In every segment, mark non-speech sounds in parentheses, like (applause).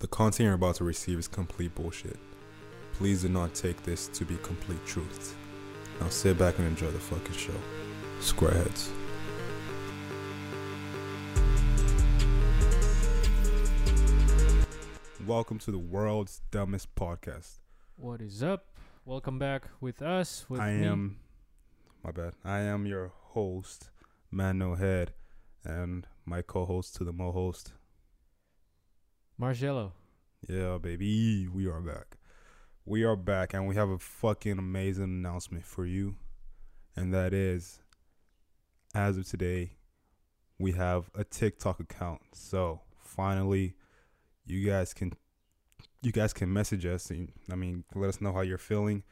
The content you're about to receive is complete bullshit. Please do not take this to be complete truth. Now sit back and enjoy the fucking show. Squareheads. Welcome to the world's dumbest podcast. What is up? Welcome back with us. With I me. am, my bad. I am your host, Man No Head, and my co-host to the Mo host. MarshYellow. Yeah, baby, we are back. We are back, and we have a fucking amazing announcement for you, and that is, as of today, we have a TikTok account. So finally, you guys can, you guys can message us. And, I mean, let us know how you're feeling,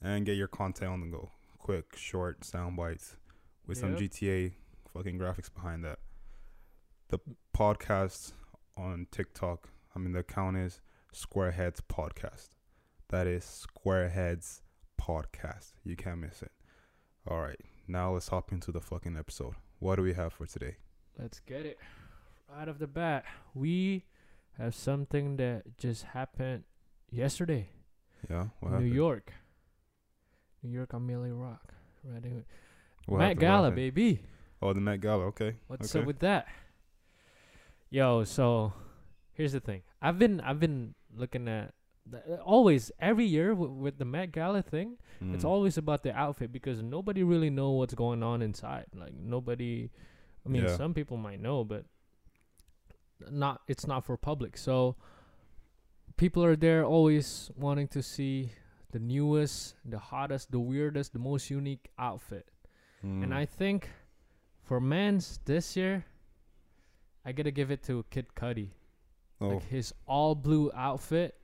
and get your content on the go. Quick, short sound bites with some GTA fucking graphics behind that. The podcast on TikTok. I mean, the account is Squareheads Podcast. That is Squareheads Podcast. You can't miss it. All right, now let's hop into the fucking episode. What do we have for today? Let's get it. Right off the bat, we have something that just happened yesterday. Yeah, what New happened? York. New York Amelia Rock. Right in- What Met happened? Gala, baby. Oh, the Met Gala. Okay. What's okay. up with that? Yo, so here's the thing. I've been I've been looking at the, always every year w- with the Met Gala thing. It's Mm. always about the outfit because nobody really know what's going on inside. Like nobody, I mean, Yeah. some people might know, but not. It's not for public. So people are there always wanting to see the newest, the hottest, the weirdest, the most unique outfit. And Mm. I think for men's this year, I gotta give it to Kid Cudi. Oh, Like his all blue outfit,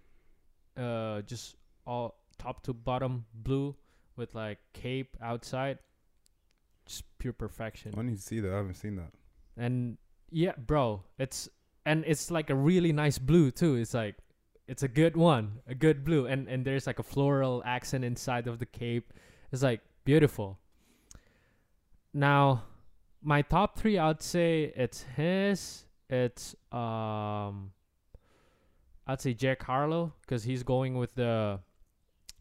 uh, just all top to bottom blue with like cape outside, just pure perfection. I need to see that. I haven't seen that. And yeah, bro, it's and it's like a really nice blue too. It's like it's a good one, a good blue, and and there's like a floral accent inside of the cape. It's like beautiful. Now, my top three, I'd say it's his. It's um, I'd say Jack Harlow because he's going with the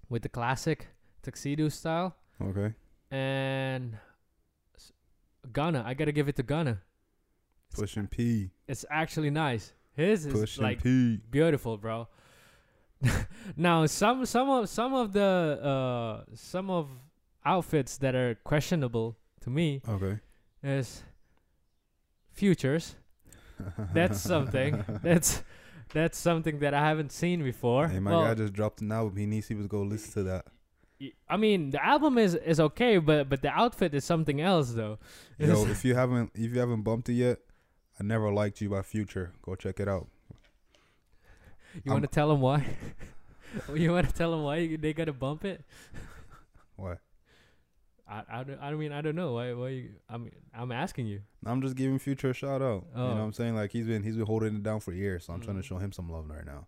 with the classic tuxedo style, Okay. and s- Gunna. I gotta give it to Gunna. Pushing P. It's actually nice. His is Pushing like P. beautiful, bro. (laughs) now some some of some of the uh some of outfits that are questionable to me Okay. Is futures. (laughs) That's something. That's that's something that I haven't seen before. Hey, my Well, guy just dropped an album. He needs people to go listen to that. I mean, the album is is okay, but but the outfit is something else though. Yo, if you haven't if you haven't bumped it yet, I never liked you by Future. Go check it out. you want to tell them (laughs) why? you want to tell them why they gotta bump it? Why? I, I, don't, I mean I don't know why why you, I mean I'm asking you. I'm just giving Future a shout out. You know Oh. what I'm saying? Like he's been he's been holding it down for years, so I'm trying to Mm. show him some love right now.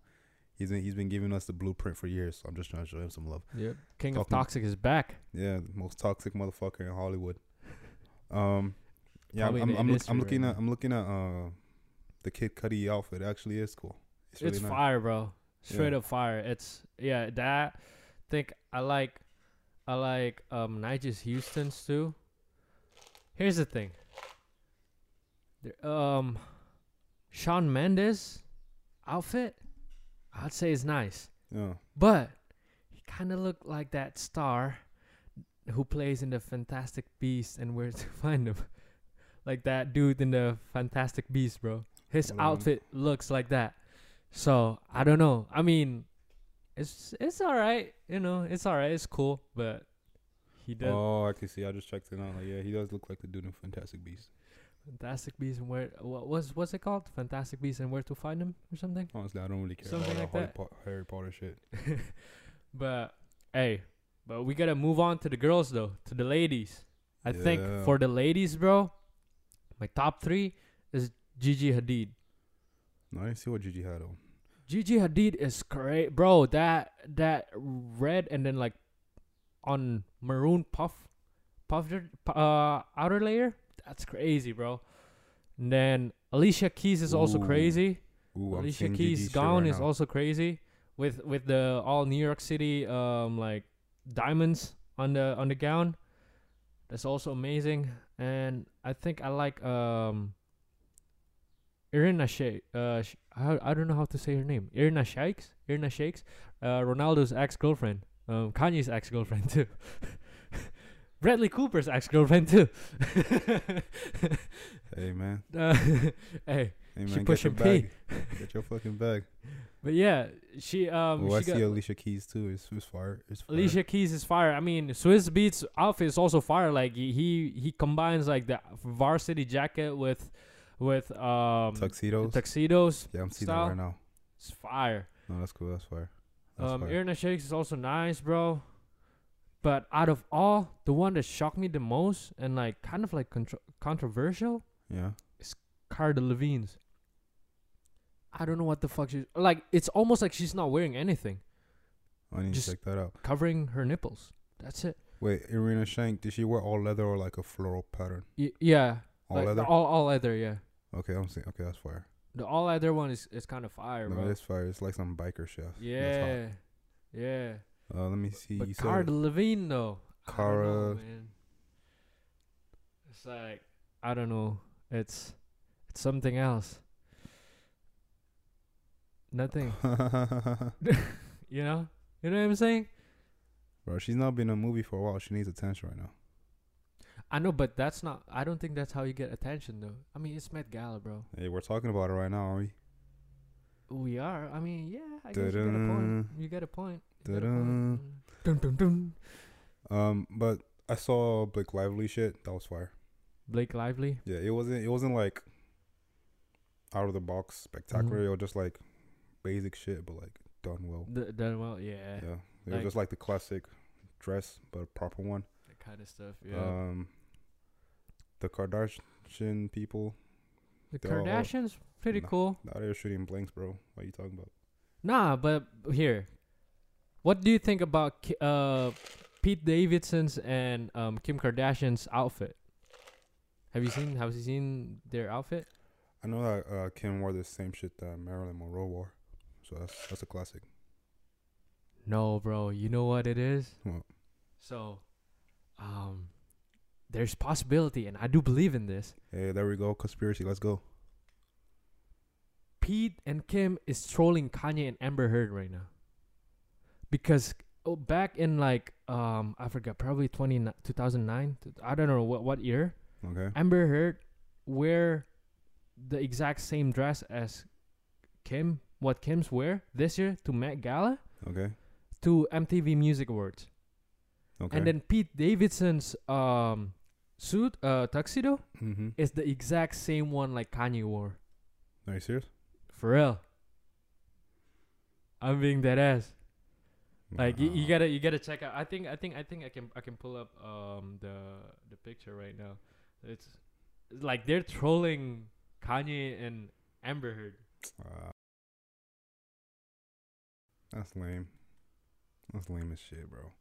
He's been he's been giving us the blueprint for years, so I'm just trying to show him some love. Yep. King of Toxic is back. Yeah, the most toxic motherfucker in Hollywood. Um, yeah, I'm I'm, I'm, look, I'm right looking now. at I'm looking at uh the Kid Cudi outfit. It actually is cool. It's, It's, really nice. fire, bro. Straight Yeah. up fire. It's yeah, that think I like I like um Nigel Houston's too. Here's the thing. There, um Shawn Mendes outfit, I'd say is nice. Yeah, But he kind of looked like that star who plays in the Fantastic Beast and Where to Find Him. (laughs) like that dude in the Fantastic Beast, bro. His outfit looks like that. So I don't know. I mean, it's it's all right. You know, it's all right. It's cool, but he does Oh, I can see. I just checked it out. Like, yeah, he does look like the dude in Fantastic Beast. Fantastic Beast and where what was what's it called? Fantastic Beast and Where to Find Him or something. Honestly, I don't really care Something about like that. Po- Harry Potter shit. (laughs) but hey, but we gotta move on to the girls though, to the ladies. I think for the ladies, bro, my top three is Gigi Hadid. No, I didn't see what Gigi had on. Gigi Hadid is great, bro. That that red and then like on maroon puff, puff uh outer layer. That's crazy, bro. And then Alicia Keys is also Ooh. crazy. Ooh, Alicia Keys' gown right is now. also crazy with with the all New York City um like diamonds on the on the gown. That's also amazing, and I think I like um. Irina Shayk, uh, sh- I, I don't know how to say her name. Irina Shayks, Irina Shayks, uh, Ronaldo's ex girlfriend, um, Kanye's ex girlfriend too. (laughs) Bradley Cooper's ex girlfriend too. (laughs) Hey man, uh, (laughs) hey, hey She man, get pushing your bag. Get your fucking bag. but yeah, she um oh, I she see Alicia Keys too. It's, it's fire. It's fire. Alicia Keys is fire. I mean, Swizz Beatz outfit is also fire. Like he, he combines like the varsity jacket with with um tuxedos. tuxedos. yeah, I'm seeing style. that right now. It's fire. No, that's cool. That's fire. That's Um, fire. Irina Shayks is also nice, bro. But out of all, the one that shocked me the most and like kind of like contro- controversial, yeah. Is Cara Delevingne's. I don't know what the fuck she's like. It's almost like she's not wearing anything, I need Just- to check that out. covering her nipples. That's it. Wait, Irina Shayk, did she wear all leather or like a floral pattern? Y- yeah, All like, leather. All all leather. Yeah. Okay, I'm seeing. Okay, that's fire. The all leather one is, is kind of fire, no, bro. it's fire. It's like some biker chef. Yeah, yeah. Uh, let me see. But you Cara Delevingne though, know, Cara-. It's like I don't know. It's it's something else. Nothing, (laughs) (laughs) you know. You know what I'm saying? Bro, she's not been in a movie for a while. She needs attention right now. I know, but that's not. I don't think that's how you get attention, though. I mean, it's Met Gala, bro. Hey, we're talking about it right now, are we? We are. I mean, yeah. I guess you get a point. You get a point. You a point. Dun dun dun. Um, but I saw Blake Lively shit. That was fire. Blake Lively. Yeah, it wasn't. It wasn't like out of the box spectacular. Mhm. It was just like basic shit, but like done well. D- done well, yeah. Yeah, it Like- was just like the classic dress, but a proper one. That kind of stuff. Yeah. Um, the Kardashian people, the all- Kardashians, pretty Nah. cool. now they're shooting blanks, bro. What are you talking about? Nah, but here, what do you think about Ki- uh Pete Davidson's and um Kim Kardashian's outfit? Have you seen? Have you seen their outfit? I know that uh, Kim wore the same shit that Marilyn Monroe wore, so that's that's a classic. No, bro. You know what it is? What? So, um, there's possibility, and I do believe in this. Hey, there we go. Conspiracy. Let's go. Pete and Kim is trolling Kanye and Amber Heard right now. Because oh, back in like um I forgot probably 20, 2009, I don't know what what year, Okay. Amber Heard wear the exact same dress as Kim, what Kim's wear this year to Met Gala Okay. to MTV Music Awards. Okay. And then Pete Davidson's um suit, uh tuxedo mm-hmm. is the exact same one like Kanye wore. Are you serious? For real. I'm being dead ass. Like you, you gotta you gotta check out. I think I think I think I can I can pull up um the the picture right now. It's like they're trolling Kanye and Amber Heard. Uh, that's lame. That's lame as shit, bro.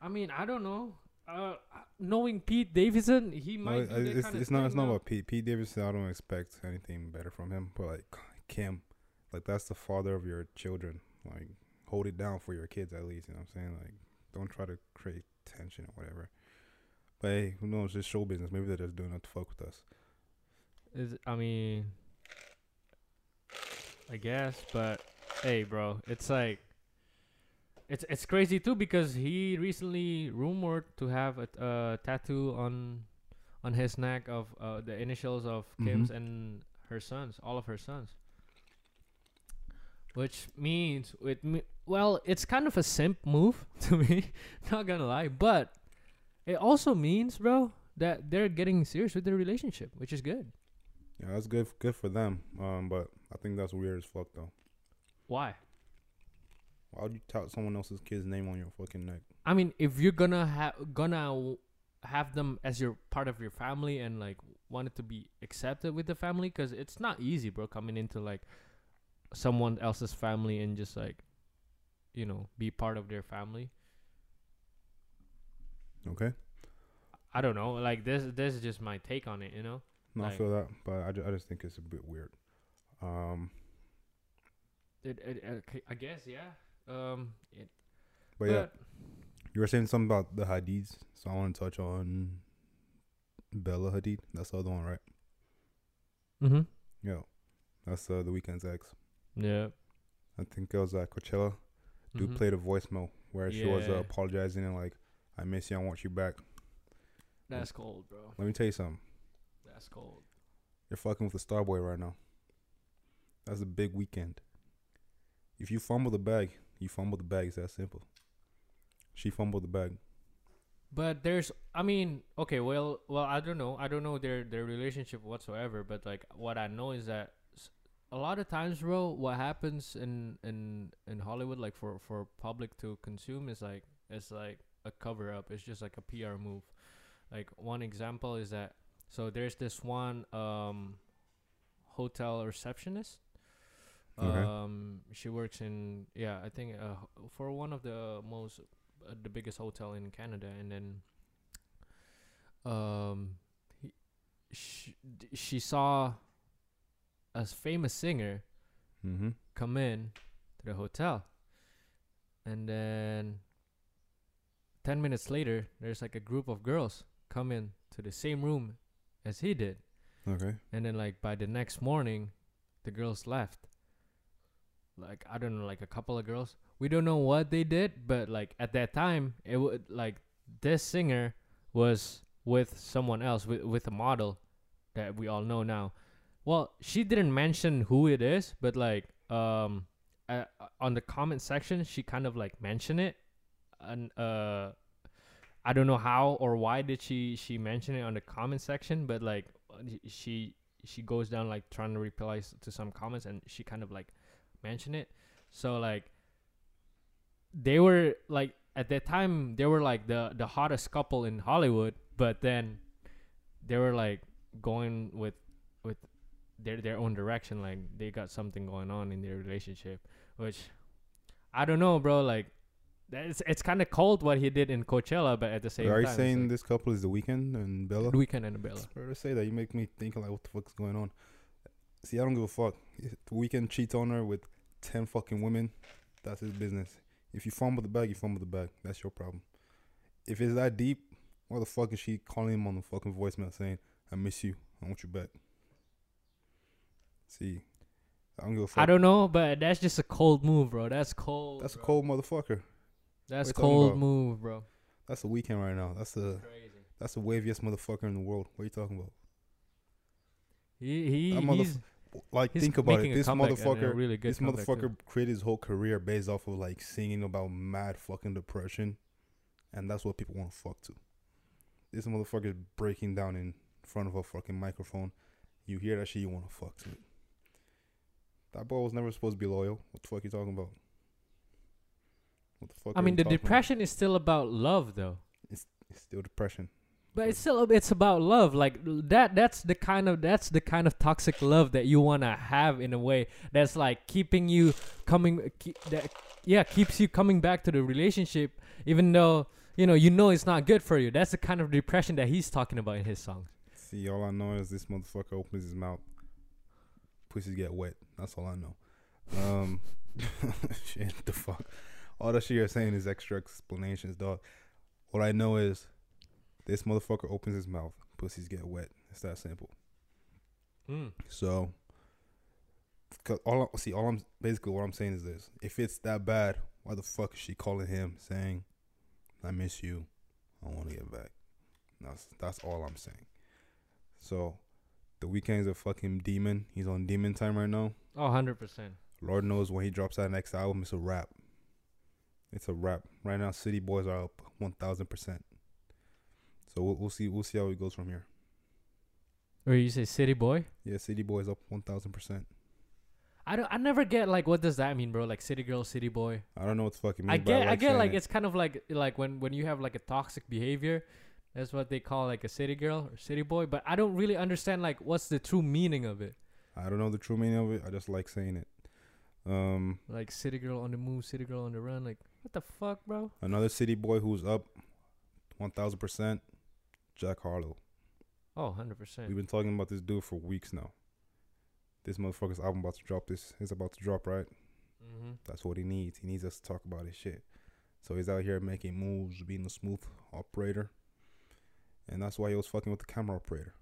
I mean I don't know. Uh, knowing Pete Davidson, he might. it- do that it's kinda it's not it's thing not about Pete Pete Davidson. I don't expect anything better from him. But like Kim, like that's the father of your children. Like hold it down for your kids at least. You know what I'm saying? Like don't try to create tension or whatever. But hey, who knows? It's show business. Maybe they're just doing it to fuck with us. Is I mean, I guess, but hey, bro, it's like it's it's crazy too because he recently rumored to have a uh, tattoo on on his neck of uh, the initials of Kim's Mhm. and her sons, all of her sons. Which means it me- well, it's kind of a simp move (laughs) to me, not gonna lie, but it also means, bro, that they're getting serious with their relationship, which is good. Yeah, that's good good for them. Um, but I think that's weird as fuck though. Why? Why would you tout someone else's kid's name on your fucking neck? I mean, if you're gonna have gonna have them as your part of your family and like want it to be accepted with the family, because it's not easy, bro, coming into like someone else's family and just like you know be part of their family. Okay. I don't know. Like this, this is just my take on it. You know. No, I feel that, but I, ju- I just think it's a bit weird. Um, it, it, okay, I guess yeah. Um, it, But, yeah, you were saying something about the Hadids, so I want to touch on Bella Hadid. That's the other one, right? Mm-hmm. Yeah, that's uh, the Weeknd's ex. Yeah. I think it was at Coachella. Dude mhm. played a voicemail where she was uh, apologizing and like, "I miss you. I want you back." That's cold, bro. Let me tell you something. That's cold. You're fucking with a Starboy right now. That's a big weekend. If you fumble the bag, you fumble the bag. It's that simple. She fumbled the bag. But there's, I mean, okay, well, well, I don't know, I don't know their their relationship whatsoever. But like, what I know is that a lot of times, bro, what happens in in in Hollywood, like for for public to consume, is like it's like a cover up. It's just like a PR move. Like one example is that so there's this one um hotel receptionist. Okay. Um, she works in yeah, I think uh, for one of the most uh, the biggest hotel in Canada, and then um, he, she d- she saw a famous singer Mm-hmm. come in to the hotel, and then ten minutes later, there's like a group of girls come in to the same room as he did, Okay. and then like by the next morning, the girls left. Like I don't know, like a couple of girls. We don't know what they did, but like at that time, it would like this singer was with someone else, with with a model that we all know now. Well, she didn't mention who it is, but like um, uh, on the comment section, she kind of like mentioned it, and uh, I don't know how or why did she she mention it on the comment section, but like she she goes down like trying to reply to some comments, and she kind of like mentioned it. So like they were like at that time they were like the the hottest couple in Hollywood, but then they were like going with with their their own direction. Like they got something going on in their relationship, which I don't know, bro. Like that's it's kind of cold what he did in Coachella, but at the same Are you time, saying this couple is the Weeknd and Bella? the Weeknd and Bella? Sorry to say that. You make me think like, what the fuck's going on? See, I don't give a fuck. The Weeknd cheats on her with ten fucking women. That's his business. If you fumble the bag, you fumble the bag. That's your problem. If it's that deep, why the fuck is she calling him on the fucking voicemail saying, "I miss you. I want you back"? See, I don't give a fuck. I don't know, but that's just a cold move, bro. That's cold. That's a cold motherfucker. That's cold move, bro. That's the Weeknd right now. That's the Crazy. that's the waviest motherfucker in the world. What are you talking about? He he motherf- he's, Like, he's think about it. This comeback and a motherfucker, really this comeback, too. motherfucker created his whole career based off of like singing about mad fucking depression, and that's what people want to fuck to. This motherfucker is breaking down in front of a fucking microphone. You hear that shit, you want to fuck to it. That boy was never supposed to be loyal. What the fuck you talking about? What the fuck? I mean, the talking about? depression is still about love, though. It's still depression. But it's still it's about love. Like that. That's the kind of that's the kind of toxic love that you wanna have in a way. That's like keeping you coming. Keep, that yeah keeps you coming back to the relationship, even though you know you know it's not good for you. That's the kind of depression that he's talking about in his songs. See, all I know is this motherfucker opens his mouth, pussies get wet. That's all I know. Um, (laughs) shit, the fuck. All that shit you're saying is extra explanations, dog. What I know is this motherfucker opens his mouth, pussies get wet. It's that simple. Mm. So, cause all I, see, all I'm basically what I'm saying is this: if it's that bad, why the fuck is she calling him saying, "I miss you, I want to get back"? That's that's all I'm saying. So, the Weeknd's a fucking demon. He's on demon time right now. Oh, 100 percent. Lord knows when he drops that next album, it's a wrap. It's a wrap. Right now, City Boys are up one thousand percent. So we'll, we'll see. We'll see how it goes from here. Or you say city boy? Yeah, City Boy is up one thousand percent. I don't. I never get like what does that mean, bro? Like city girl, city boy. I don't know what the fuck it. I get. I, like get like it. it's kind of like like when when you have like a toxic behavior. That's what they call like a city girl or city boy. But I don't really understand like what's the true meaning of it. I don't know the true meaning of it. I just like saying it. Um, Like city girl on the move, city girl on the run. Like what the fuck, bro? another city boy who's up one thousand percent. Jack Harlow. Oh, 100 percent. We've been talking about this dude for weeks now. This motherfucker's album about to drop. This is about to drop, right? Mm-hmm. That's what he needs. He needs us to talk about his shit. So he's out here making moves, being a smooth operator. And that's why he was fucking with the camera operator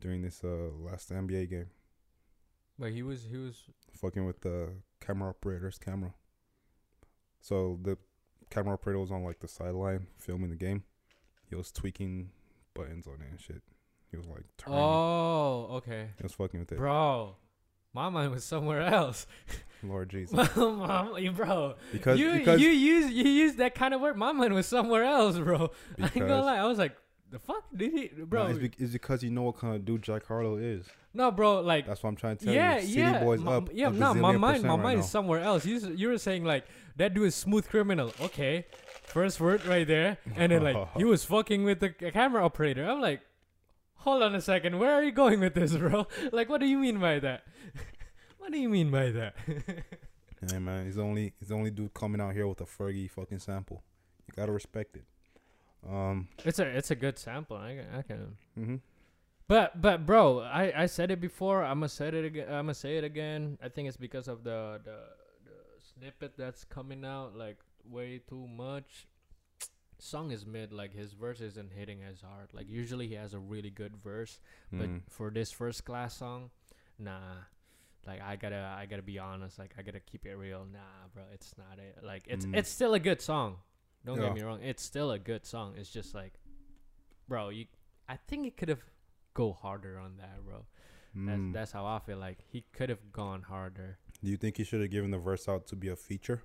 during this uh last NBA game. But he was he was Fucking with the camera operator's camera. So the camera operator was on like the sideline filming the game. He was tweaking buttons on it and shit. He was like turning. Oh, okay. He was fucking with it. Bro. My mind was somewhere else. (laughs) Lord Jesus. Mom, bro. Because you because you use you use that kind of word. My mind was somewhere else, bro. (laughs) I ain't gonna because- lie. I was like, the fuck did he, bro? No, it's, be- it's because you know what kind of dude Jack Harlow is. no, bro. Like, That's what I'm trying to tell yeah, you. City yeah, Boys my- up. yeah. a No, my bazillion mind, percent my right mind now. is somewhere else. You s- you were saying like that dude is smooth criminal. Okay, first word right there, and then like he was fucking with the camera operator. I'm like, hold on a second. Where are you going with this, bro? (laughs) Like, what do you mean by that? (laughs) what do you mean by that? (laughs) Hey man, he's only he's the only dude coming out here with a Fergie fucking sample. You gotta respect it. Um. it's a it's a good sample. I can, I can hmm But but bro, I I said it before. I'm gonna say it again. I'm gonna say it again. I think it's because of the the the snippet that's coming out like way too much. Song is mid. Like his verse isn't hitting as hard. Like usually he has a really good verse, but Mm. for this first class song, nah. Like I gotta I gotta be honest. Like I gotta keep it real. Nah, bro, it's not it. Like it's Mm. it's still a good song. Don't Yeah. get me wrong. It's still a good song. It's just like, bro, you. I think it could have go harder on that, bro. That's Mm. that's how I feel. Like he could have gone harder. Do you think he should have given the verse out to be a feature?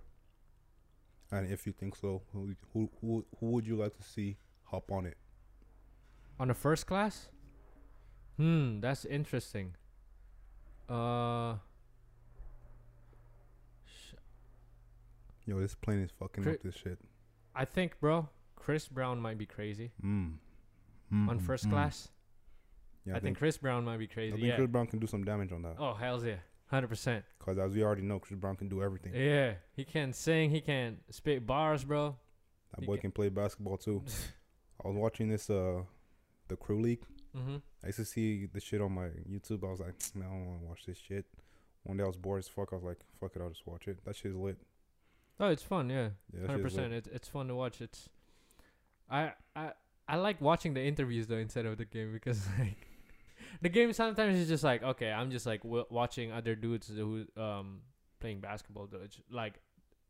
And if you think so, who who who, who would you like to see hop on it? On the first class? Hmm, that's interesting. Uh sh- Yo, this plane is fucking Cri- up this shit. I think, bro, Chris Brown might be crazy Mm. on Mm, first mm. class. Yeah, I, think, Chris Brown might be crazy. I think yeah. Chris Brown can do some damage on that. oh, hell's yeah. 100%. Cause as we already know, Chris Brown can do everything. Yeah, he can sing, he can spit bars, bro. That he boy can- can play basketball too. (laughs) I was watching this uh, the Crew League. mhm. I used to see the shit on my YouTube. I was like, man, I don't want to watch this shit. One day I was bored as fuck. I was like, fuck it, I'll just watch it. That shit's lit. Oh, it's fun, yeah. Yeah, Hundred lit. percent. It's it's fun to watch. It's I I I like watching the interviews though instead of the game because (laughs) like (laughs) the game sometimes is just like okay, I'm just like w- watching other dudes who um playing basketball. It's like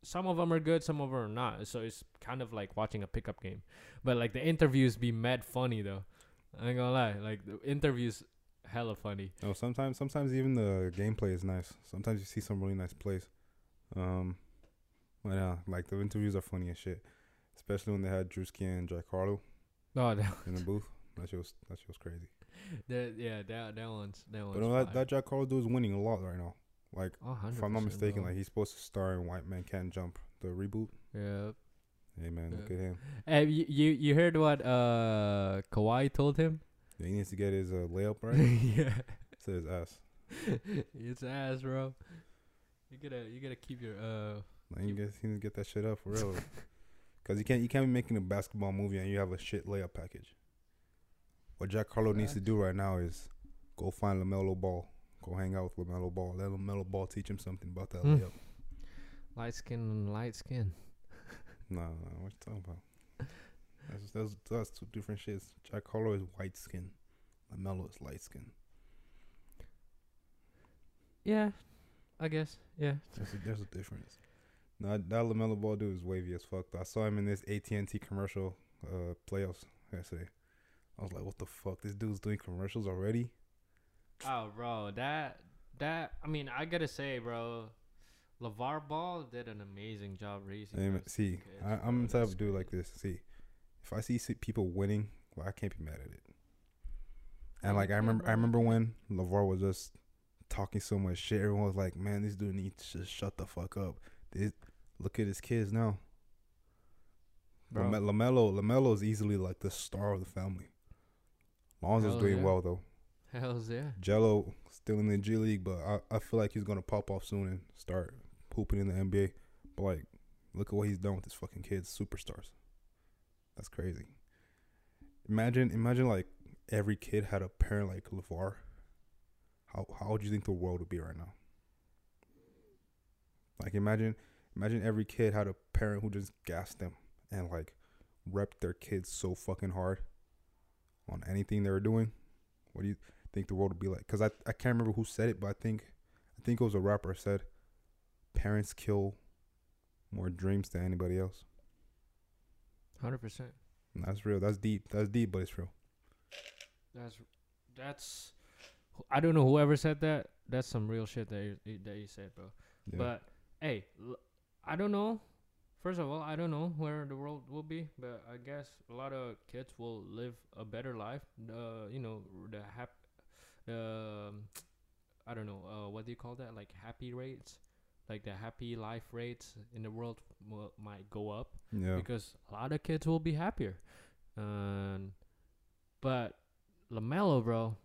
some of them are good, some of them are not. So it's kind of like watching a pickup game. But like the interviews be mad funny though. I ain't gonna lie, like the interviews hella funny. No, sometimes sometimes even the gameplay is nice. Sometimes you see some really nice plays. Um, but yeah, like the interviews are funny as shit. Especially when they had Drewski and Jack Harlow Oh, (laughs) in the booth. That shit was that shit was crazy. (laughs) that yeah, that that one's that one's. But no, that, that Jack Harlow dude is winning a lot right now. Like Oh, if I'm not mistaken, bro. like he's supposed to star in White Man Can't Jump, the reboot. yeah. Hey man, look at him. Hey, you, you you heard what uh Kawhi told him? Yeah, he needs to get his uh, layup (laughs) right yeah, to his ass. (laughs) it's ass, bro. You gotta you gotta keep your uh. Like, he, gets, he needs to get that shit up for real. Cause you can't you can't be making a basketball movie and you have a shit layup package. What Jack Harlow needs to do right now is go find Lamelo Ball, go hang out with Lamelo Ball, let Lamelo Ball teach him something about that Hmm. layup. Light skin and light skin. (laughs) Nah, nah, what you talking about? That's that's that's two different shits. Jack Harlow is white skin, Lamelo is light skin. Yeah, I guess. Yeah. There's a, there's a difference. Nah, that Lamelo Ball dude is wavy as fuck. I saw him in this AT and T commercial uh playoffs yesterday. I was like, what the fuck? This dude's doing commercials already? Oh, bro, that that I mean, I gotta say, bro, Levar Ball did an amazing job raising. Hey, see, kids, I, I'm the type of dude like this. See, if I see, see people winning, well, I can't be mad at it. And like I remember. I remember when Lavar was just talking so much shit. Everyone was like, "Man, this dude needs to shut the fuck up." This, look at his kids now. Bro. Lamelo, Lamelo is easily like the star of the family. Lonzo's Hell doing yeah. well though. Hell's yeah. Gelo still in the G League, but I, I feel like he's gonna pop off soon and start hooping in the NBA. But like, look at what he's done with his fucking kids, superstars. That's crazy. Imagine, imagine like every kid had a parent like Levar. How how would you think the world would be right now? Like imagine, imagine every kid had a parent who just gassed them and like repped their kids so fucking hard on anything they were doing. What do you think the world would be like? Because I I can't remember who said it, but I think I think it was a rapper said, parents kill more dreams than anybody else. Hundred percent. That's real. That's deep. That's deep, but it's real. That's that's. I don't know whoever said that. That's some real shit that you, that you said, bro. Yeah. But hey, l- I don't know. First of all, I don't know where the world will be, but I guess a lot of kids will live a better life. Uh, you know, the hap, the um, I don't know, uh, what do you call that? Like happy rates, like the happy life rates in the world will, might go up yeah. because a lot of kids will be happier. Um, but Lamelo, bro,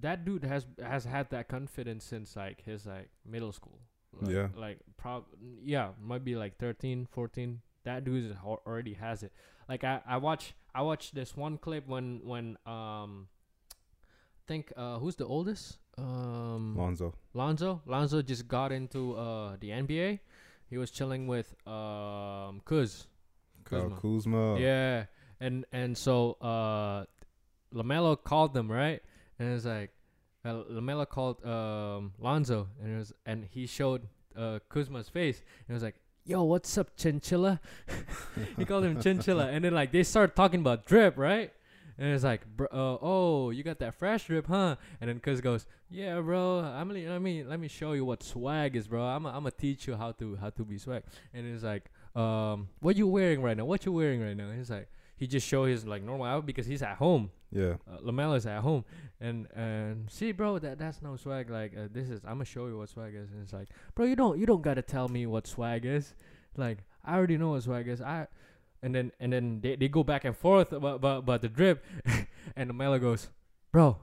that dude has has had that confidence since like his like middle school. Like, Yeah. Like prob yeah, might be like 13, 14. That dude is already has it. Like I I watch I watched this one clip when when um think uh who's the oldest? Um Lonzo. Lonzo. Lonzo just got into uh the NBA. He was chilling with um Kuz. Kuzma. Kuzma. Yeah, and and so uh, Lamelo called them right, and it's like uh, Lamelo called um Lonzo, and it was and he showed uh Kuzma's face, and it was like. Yo, what's up, chinchilla? (laughs) he called him chinchilla, and then like they start talking about drip, right? And it's like, bro, uh, oh, you got that fresh drip, huh? And then Kuz goes, yeah, bro. I'm gonna, let me let me show you what swag is, bro. I'm I'm gonna teach you how to how to be swag. And it's like, um, what you wearing right now? What you wearing right now? And he's like, he just show his like normal outfit because he's at home. Yeah. Uh, Lamelo's at home, and and see, bro, that that's no swag. Like uh, this is, I'm gonna show you what swag is. And it's like, bro, you don't you don't gotta tell me what swag is. Like I already know what swag is. I, and then and then they, they go back and forth about about, about the drip, (laughs) and Lamelo goes, bro.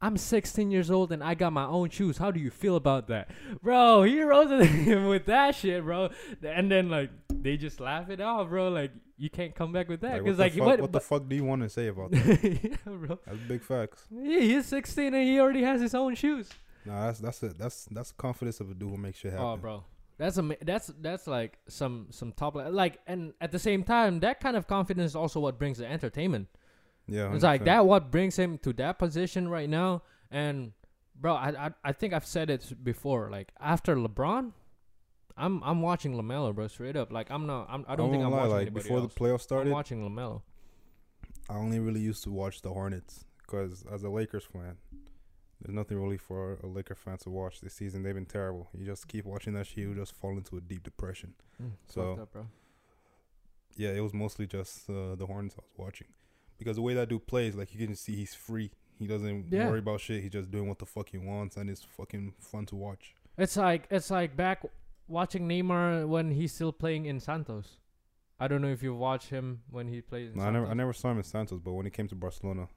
I'm 16 years old and I got my own shoes. How do you feel about that, bro? He him (laughs) with that shit, bro. And then like they just laugh it off, bro. Like you can't come back with that Like, because what, like fuck, what? what the fuck do you want to say about (laughs) that? yeah, bro. That's big facts. Yeah, he's 16 and he already has his own shoes. Nah, that's that's it. That's that's confidence of a dude who makes shit oh, happen. Oh, bro, that's a that's that's like some some top li- like, and at the same time, that kind of confidence is also what brings the entertainment. Yeah, It's like that what brings him to that position right now. And bro, I I, I think I've said it before. Like after LeBron, I'm I'm watching Lamelo, bro, straight up. Like I'm not I'm, I don't think I'm lie, watching like anybody before else. the playoffs started. I'm watching Lamelo. I only really used to watch the Hornets because as a Lakers fan, there's nothing really for a Laker fan to watch this season. They've been terrible. You just keep watching that shit, you just fall into a deep depression. Mm, So- up, bro. Yeah, it was mostly just uh, the Hornets I was watching because the way that dude plays, like you can see he's free. He doesn't Yeah. worry about shit. He's just doing what the fuck he wants, and it's fucking fun to watch. It's like it's like back watching Neymar when he's still playing in Santos. I don't know if you watch him when he plays. In No, I never, I never saw him in Santos, but when he came to Barcelona,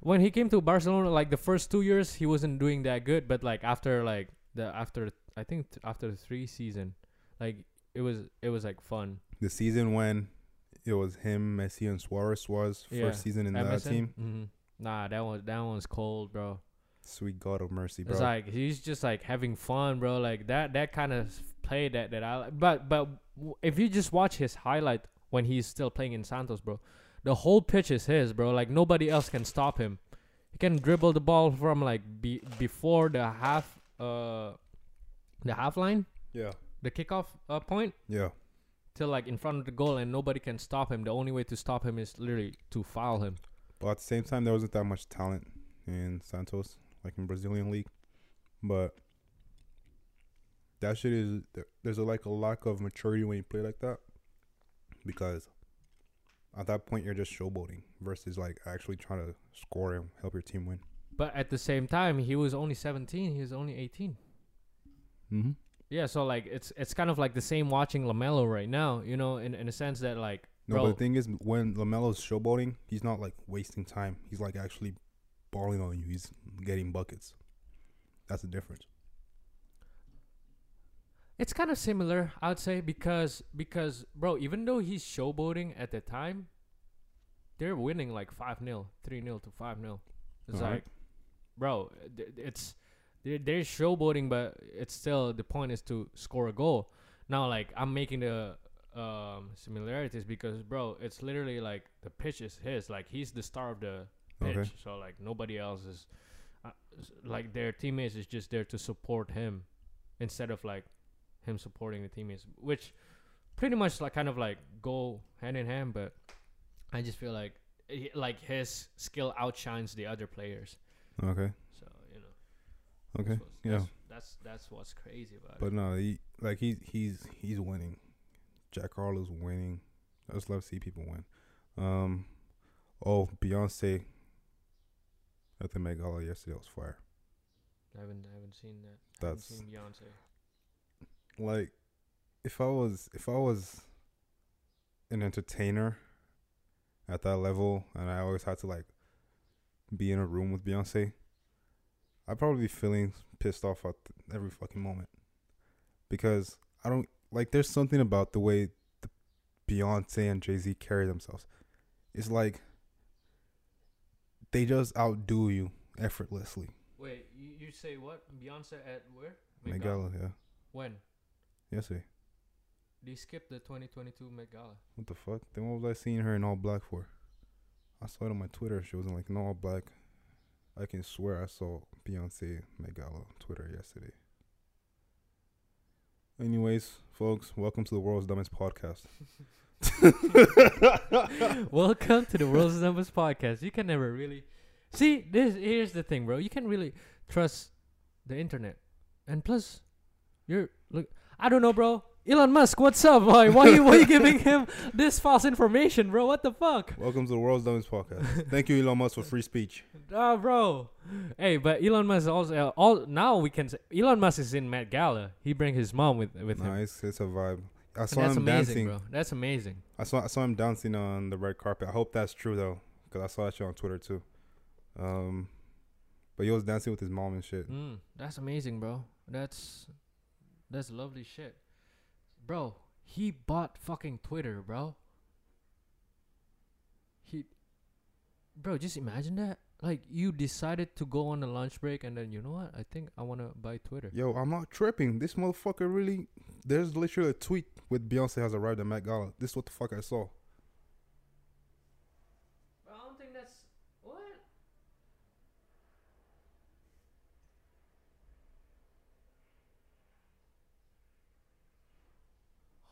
When he came to Barcelona, like the first two years, he wasn't doing that good. But like after like the after I think th- after the three season, like it was it was like fun. the season when it was him, Messi, and Suarez was Yeah. first season in that MSN? team. Mhm. Nah, that one that one's cold, bro. Sweet God of mercy, bro. It's like he's just like having fun, bro. Like that that kind of play that that I like. But but w- if you just watch his highlight when he's still playing in Santos, bro, the whole pitch is his, bro. Like nobody else can stop him. He can dribble the ball from like be, before the half uh the half line, yeah, the kickoff uh, point yeah. till like in front of the goal, and nobody can stop him. The only way to stop him is literally to foul him. But at the same time, there wasn't that much talent in Santos, like in Brazilian league. But that shit is there's a, like a lack of maturity when you play like that, because at that point you're just showboating versus like actually trying to score and help your team win. But at the same time, he was only 17. He was only 18. Mm-hmm. Yeah, so like it's it's kind of like the same watching Lamelo right now, you know, in in a sense that like No, bro, but the thing is, when Lamelo's showboating, he's not like wasting time. He's like actually balling on you. He's getting buckets. That's the difference. It's kind of similar, I'd say, because because bro, even though he's showboating at the time, they're winning like five 0 three 0 to five 0 It's Alright. like, bro, th- it's they're, they're showboating, but it's still the point is to score a goal. Now, like I'm making the um, similarities because, bro, it's literally like the pitch is his. Like he's the star of the pitch, Okay. so like nobody else is. Uh, like their teammates is just there to support him, instead of like him supporting the teammates, which pretty much like kind of like go hand in hand. But I just feel like like his skill outshines the other players. Okay. So you know. Okay. that's Yeah. That's, that's that's what's crazy about But it. But no, he like he's he's he's winning. Jack Harlow's winning. I just love to see people win. Um, oh Beyonce at the Met Gala yesterday was fire. I haven't I haven't seen that. I haven't That's seen Beyonce. Like if I was if I was an entertainer at that level and I always had to like be in a room with Beyonce, I'd probably be feeling pissed off at every fucking moment. Because I don't like there's something about the way the Beyonce and Jay Z carry themselves. It's like they just outdo you effortlessly. Wait, you, you say what? Beyonce at where? Met Met Gala. Gala, yeah. When? Yesterday. They skipped the 2022 Met Gala. What the fuck? Then what was I seeing her in all black for? I saw it on my Twitter. She was in like in all black. I can swear I saw Beyonce Met Gala on Twitter yesterday. Anyways, folks, welcome to the world's dumbest podcast. (laughs) Welcome to the World's Dumbest Podcast. You can never really see this. Here's the thing, bro. You can really trust the internet, and plus, you're look. I don't know, bro. Elon Musk, what's up? Why? Why you? Why you giving him (laughs) this false information, bro? What the fuck? welcome to the world's dumbest podcast. (laughs) Thank you, Elon Musk, for free speech. Ah, bro. Hey, but Elon Musk also uh, all now we can say Elon Musk is in Met Gala. He bring his mom with with him. Nice, it's a vibe. I saw that's him amazing, dancing. bro. That's amazing. I saw I saw him dancing on the red carpet. I hope that's true though, because I saw that shit on Twitter too. Um, but he was dancing with his mom and shit. Mm, that's amazing, bro. That's that's lovely shit, bro. He bought fucking Twitter, bro. He, bro, just imagine that. Like you decided to go on a lunch break, and then you know what? I think I wanna buy Twitter. Yo, I'm not tripping. This motherfucker really. There's literally a tweet with Beyonce has arrived at Met Gala. This is what the fuck I saw. I don't think that's what.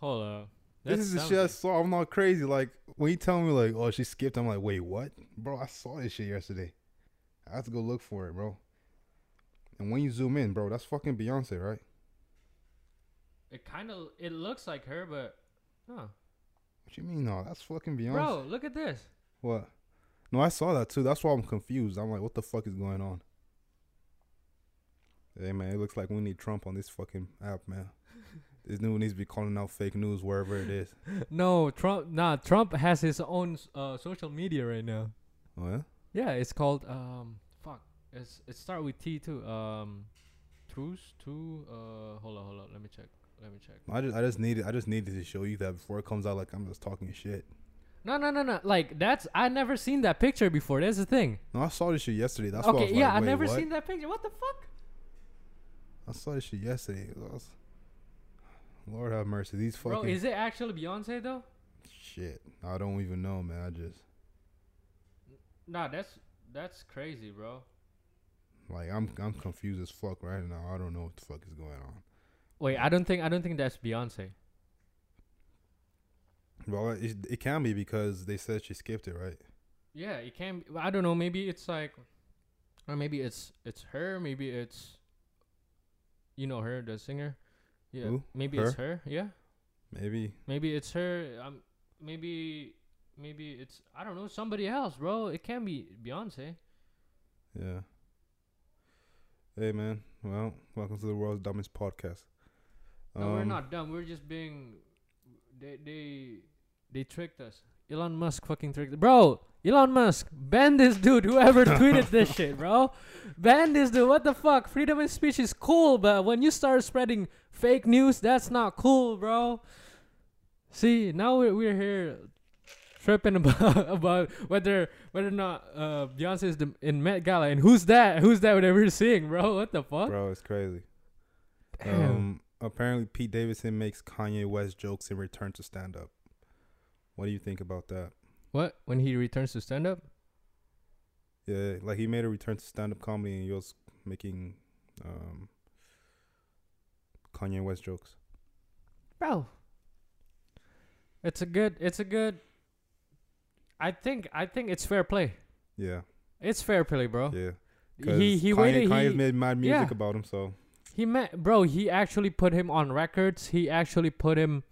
Hold up. this That's is the shit I saw. I'm not crazy. Like when you tell me like, oh, she skipped. I'm like, wait, what, bro? I saw this shit yesterday. I have to go look for it, bro. And when you zoom in, bro, that's fucking Beyonce, right? It kind of it looks like her, but huh. What you mean? No, that's fucking Beyonce. Bro, look at this. What? No, I saw that too. That's why I'm confused. I'm like, what the fuck is going on? Hey man, it looks like we need Trump on this fucking app, man. This dude needs to be calling out fake news wherever it is. (laughs) No, Trump. Nah, Trump has his own uh, social media right now. Oh yeah? Yeah, it's called um. Fuck. It's it start with T too. Um, truce to uh. Hold on, hold on. Let me check. Let me check. I just I just needed I just needed to show you that before it comes out like I'm just talking shit. No, no, no, no. Like that's I never seen that picture before. That's the thing. No, I saw this shit yesterday. That's I okay, was yeah, like, I never what? seen that picture. What the fuck? I saw this shit yesterday. It was- Lord have mercy. These fucking Bro, is it actually Beyonce though? shit. I don't even know, man. I just Nah, that's that's crazy, bro. like I'm I'm confused as fuck right now. I don't know what the fuck is going on. Wait, I don't think I don't think that's Beyonce. Well, it, it can be because they said she skipped it, right? Yeah, it can. Be, I don't know. Maybe it's like, or maybe it's it's her. Maybe it's, you know, her the singer. Yeah, Who? maybe it's her. Yeah, Maybe. maybe it's her. Um, maybe maybe it's I don't know somebody else, bro. It can be Beyonce. Yeah. Hey man, well, welcome to the world's dumbest podcast. No, we're Um, not dumb. We're just being. They they they tricked us. Elon Musk fucking tricked. Bro, Elon Musk, ban this dude. Whoever (laughs) tweeted this shit, bro, ban this dude. What the fuck? Freedom of speech is cool, but when you start spreading fake news, that's not cool, bro. See, now we're we're here tripping (laughs) about about whether whether or not uh Beyonce is the, in Met Gala and who's that? Who's that? Whatever we're seeing, bro. What the fuck? Bro, it's crazy. Damn. Um, apparently Pete Davidson makes Kanye West jokes in return to stand up. What do you think about that? What when he returns to stand up? Yeah, like he made a return to stand up comedy and he was making um Kanye West jokes. bro. It's a good. It's a good. I think. I think it's fair play. Yeah, It's fair play, bro. yeah. he he Kanye, waited. Kanye's he, made mad music yeah. about him, so he met, bro. He actually put him on records. He actually put him,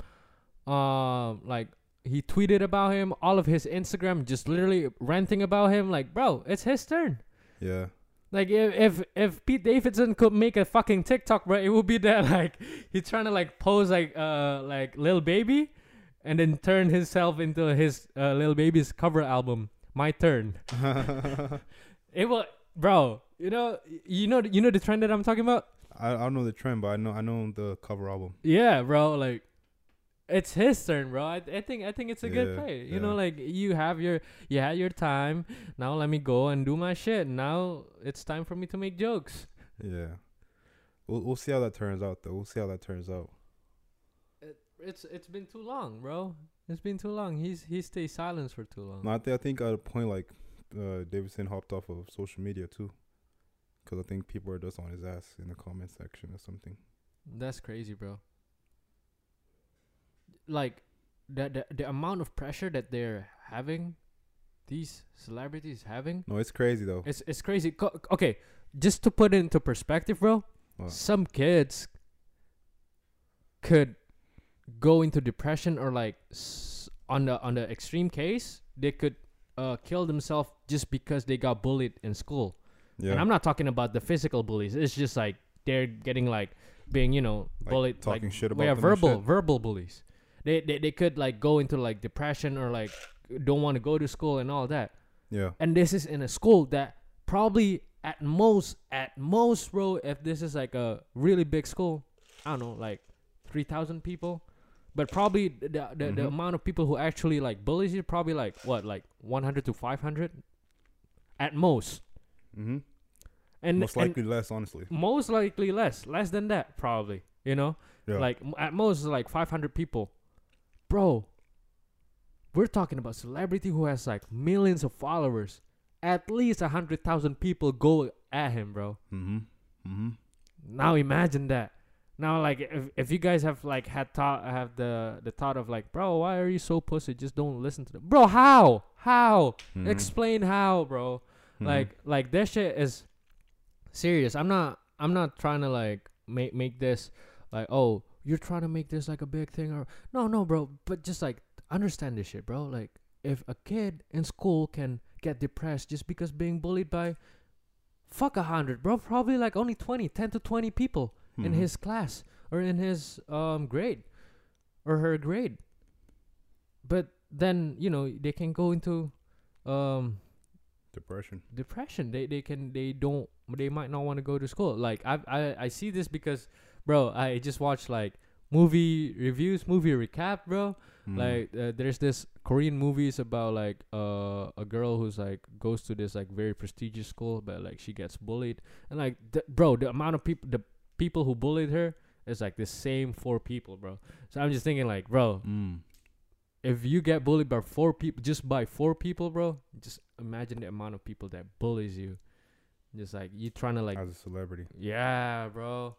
um, like he tweeted about him. All of his Instagram just literally ranting about him. Like, bro, it's his turn. yeah, Like if if if Pete Davidson could make a fucking TikTok, bro, it would be that (laughs) like he's trying to like pose like uh like Lil Baby, and then turn himself into his uh, Lil Baby's cover album. My turn. (laughs) It will, bro. You know, you know, you know the trend that I'm talking about. I I don't know the trend, but I know I know the cover album. Yeah, bro. Like, it's his turn, bro. I, I think I think it's a good play. You yeah. know, like you have your you had your time. Now let me go and do my shit. Now it's time for me to make jokes. Yeah, we'll we'll see how that turns out, though. We'll see how that turns out. It, it's it's been too long, bro. It's been too long. He's he stays silent for too long. No, I think I think at a point like uh, Davidson hopped off of social media too, because I think people are just on his ass in the comment section or something. That's crazy, bro. Like the the the amount of pressure that they're having, these celebrities having. No, it's crazy though. It's it's crazy. Co- okay, just to put it into perspective, bro. What? Some kids could go into depression or like s- on the on the extreme case, they could uh kill themselves just because they got bullied in school. Yeah, And I'm not talking about the physical bullies. It's just like they're getting like being, you know, Like, bullied talking like, shit yeah, about and verbal verbal bullies. They, they they could like go into like depression or like don't want to go to school and all that. yeah, And this is in a school that probably at most at most bro if this is like a really big school, I don't know, like 3000 people, but probably the the, the Mhm. amount of people who actually like bullies you probably like what like 100 to 500 at most. mm-hmm. And most and likely less, honestly. most likely less, less than that probably, you know? Yeah, Like m- at most like 500 people. Bro, we're talking about celebrity who has like millions of followers. At least a 100,000 people go at him, bro. mm-hmm, mm-hmm. Now imagine that. Now like if if you guys have like had thought have the the thought of like, bro, why are you so pussy? Just don't listen to them. Bro, how? How? Mhm. Explain how, bro. Mhm. Like like this shit is serious. I'm not I'm not trying to like make make this like oh you're trying to make this like a big thing or no no bro but just like understand this shit bro like if a kid in school can get depressed just because being bullied by fuck a hundred bro probably like only 20 10 to 20 people in Mhm. his class or in his um grade or her grade but then you know they can go into um depression. depression they they can they don't they might not want to go to school like I, I i see this because bro i just watched like movie reviews movie recap bro Mhm. like uh, there's this korean movies about like uh a girl who's like goes to this like very prestigious school but like she gets bullied and like the, bro the amount of people the people who bullied her is like the same four people bro so i'm just thinking like bro Mm. if you get bullied by four people, just by four people, bro, just imagine the amount of people that bullies you. Just like you trying to like, as a celebrity. yeah, bro.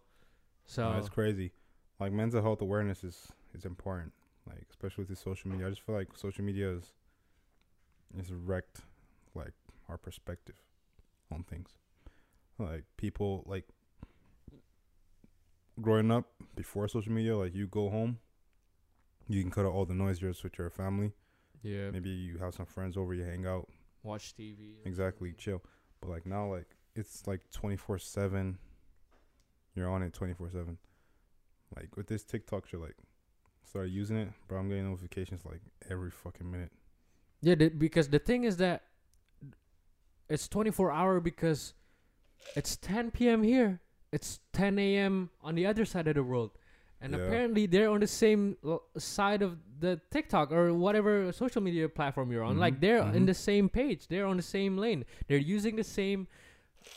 So No, it's crazy. Like mental health awareness is is important. Like especially with the social media. I just feel like social media is is wrecked like our perspective on things. Like people like growing up before social media, like you go home, you can cut out all the noise just with your family. yeah, Maybe you have some friends over, you hang out, watch TV. exactly, chill. But like now, like it's like twenty four seven. You're on it twenty four seven. Like with this TikTok shit, like started using it, bro. I'm getting notifications like every fucking minute. Yeah, the, because the thing is that it's 24 hour because it's 10 p.m. here. It's 10 a.m. on the other side of the world. and Yeah. apparently they're on the same l- side of the TikTok or whatever social media platform you're on. Like Mhm, they're in mhm. the same page. They're on the same lane. They're using the same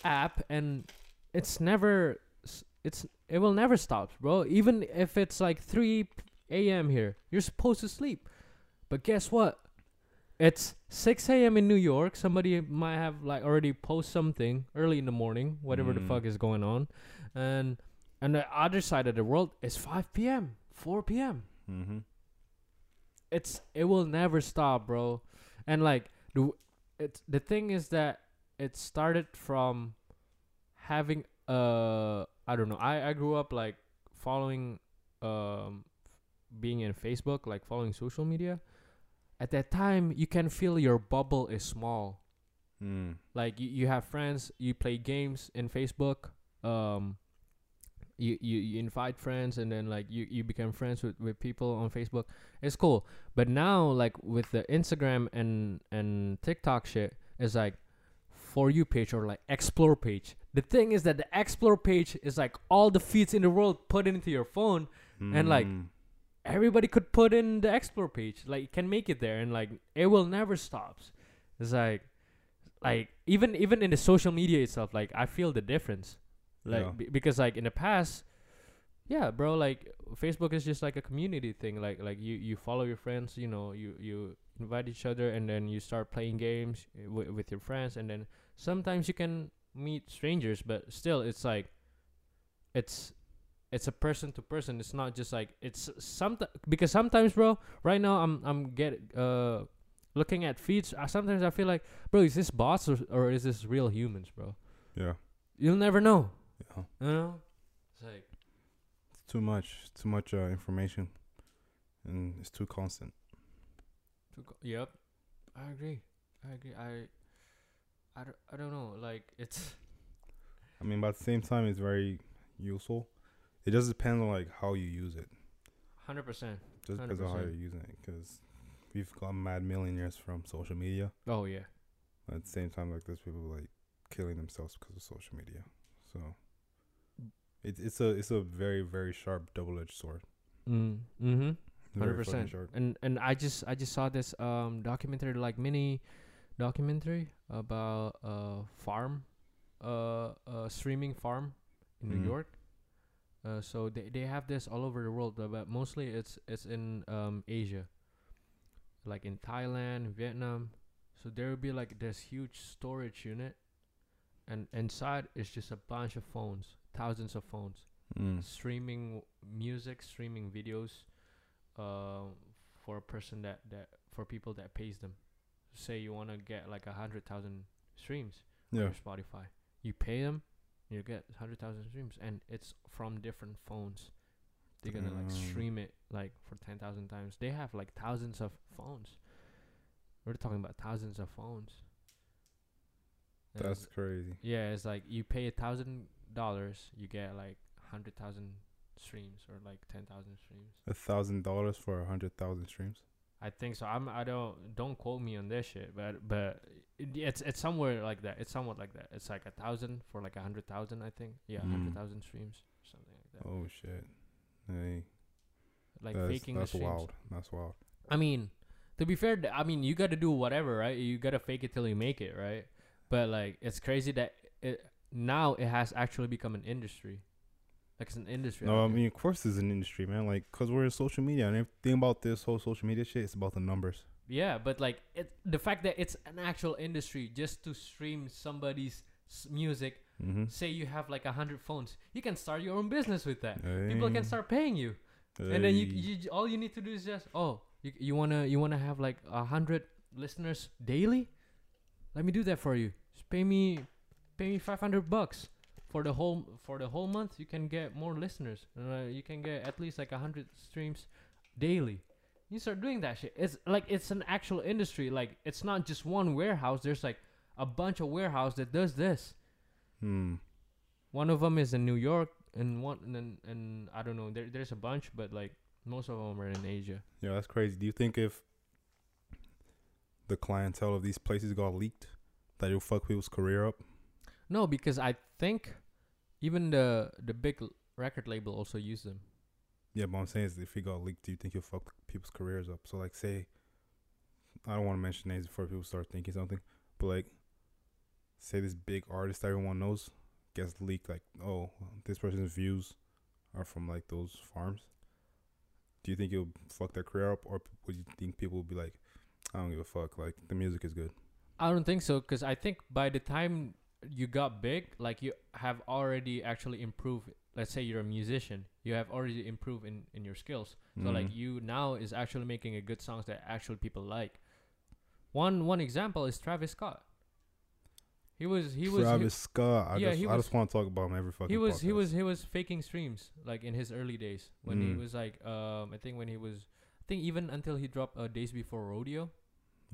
app, and it's never. It's it will never stop, bro. Even if it's like 3 a.m. here, you're supposed to sleep. But guess what? It's 6 a.m. in New York. Somebody might have like already post something early in the morning, whatever the Mm. fuck is going on, and and the other side of the world is 5 p.m., 4 p.m. Mm-hmm. It's it will never stop, bro. And like the it's the thing is that it started from having uh I don't know. I I grew up like following um being in Facebook, like following social media. At that time, you can feel your bubble is small. Mm. like you, you have friends you play games in facebook um you, you you invite friends and then like you you become friends with with people on facebook it's cool but now like with the instagram and and tiktok shit it's like for you page or like explore page. The thing is that the explore page is like all the feeds in the world put into your phone And, like, Mm. everybody could put in the explore page. Like you can make it there and like it will never stops it's like like even even in the social media itself like i feel the difference. Like Yeah. be- because like in the past yeah bro like facebook is just like a community thing. Like like you you follow your friends you know you you invite each other and then you start playing games uh, wi- with your friends and then sometimes you can meet strangers but still it's like it's it's a person to person it's not just like it's something because sometimes bro right now i'm i'm get uh looking at feeds uh, sometimes i feel like bro is this bots or, or is this real humans bro Yeah. you'll never know Yeah. you know it's like It's too much. Too much uh, information, and it's too constant. to go- yep i agree i agree i I don't, I don't know like it's (laughs) I mean, but at the same time, it's very useful. It just depends on like how you use it. 100% Just because of how you're using it. Because we've got mad millionaires from social media. oh yeah At the same time, like there's people like killing themselves because of social media. So it's it's a it's a very very sharp double edged sword. mm, mm-hmm hundred percent. And and I just I just saw this um documentary like mini documentary about a farm uh uh streaming farm in Mhm. New York. Uh, so they they have this all over the world, uh, but mostly it's it's in um Asia, like in Thailand, Vietnam. So there will be like this huge storage unit, and inside is just a bunch of phones, thousands of phones Mm. streaming music, streaming videos, uh, for a person that that for people that pays them. Say you want to get like a hundred thousand streams on Yeah. your Spotify, you pay them, you get hundred thousand streams, and it's from different phones. They're gonna like stream it like for ten thousand times. They have like thousands of phones. We're talking about thousands of phones. And That's crazy. yeah, it's like you pay a thousand dollars, you get like hundred thousand streams or like ten thousand streams. A thousand dollars for a hundred thousand streams. I think so. I'm. I don't. Don't quote me on this shit, but but it, it's it's somewhere like that. It's somewhat like that. It's like a thousand for like a hundred thousand. I think. Yeah, a Mm. hundred thousand streams, or something like that. Oh shit. Hey, like that's, faking that's the streams. wild. That's wild. I mean, to be fair, I mean you got to do whatever, right? You got to fake it till you make it, right? But like, it's crazy that it now it has actually become an industry. Like it's an industry. No, I mean, of course, there's an industry, man. Like, cause we're in social media, and everything about this whole social media shit is about the numbers. Yeah, but like it, the fact that it's an actual industry just to stream somebody's music. Mm-hmm. Say you have like a hundred phones, you can start your own business with that. People can start paying you, and then you, you all you need to do is just oh you you wanna you wanna have like a hundred listeners daily. Let me do that for you. Just pay me pay me five hundred bucks for the whole for the whole month. You can get more listeners. Uh, you can get at least like a hundred streams daily. You start doing that shit. It's like it's an actual industry. Like it's not just one warehouse. There's like a bunch of warehouse that does this. Hmm. One of them is in New York, and one and then and I don't know. There there's a bunch, but like most of them are in Asia. Yeah, that's crazy. Do you think if the clientele of these places got leaked, that it'll fuck people's career up? No, because I think even the the big l- record label also use them. Yeah, but I'm saying is if he got leaked, do you think he'll fuck people's careers up? So like, say, I don't want to mention names before people start thinking something, but like, say this big artist that everyone knows gets leaked, like, oh, this person's views are from like those farms. Do you think it'll fuck their career up, or would you think people will be like, I don't give a fuck, like the music is good? I don't think so because I think by the time you got big, like you have already actually improved. Let's say you're a musician, you have already improved in in your skills. So like Mhm. you now is actually making a good songs that actual people like. One one example is Travis Scott. He was he was Travis Scott. I yeah, just he I was- just want to talk about him every fucking. he was he was he was faking streams like in his early days when he Mm. was like um I think when he was I think even until he dropped uh, days before rodeo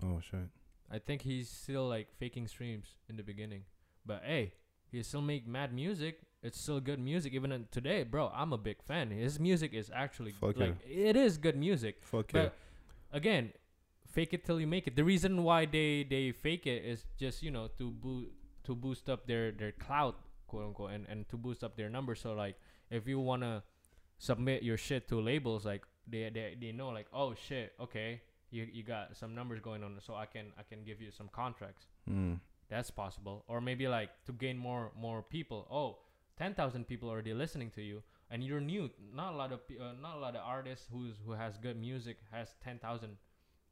Oh shit. I think he's still like faking streams in the beginning but hey he still make mad music. It's still good music. Even in today bro I'm a big fan. His music is actually Fuck like it is good music. Fuck yeah. again fake it till you make it. The reason why they they fake it is just you know to boo- to boost up their their clout quote unquote and and to boost up their numbers. So like if you want to submit your shit to labels like they, they they know like oh shit okay you you got some numbers going on so i can i can give you some contracts. Mm. That's possible. Or maybe like to gain more more people. Oh 10,000 people already listening to you and you're new. Not a lot of uh, not a lot of artists who's who has good music has 10,000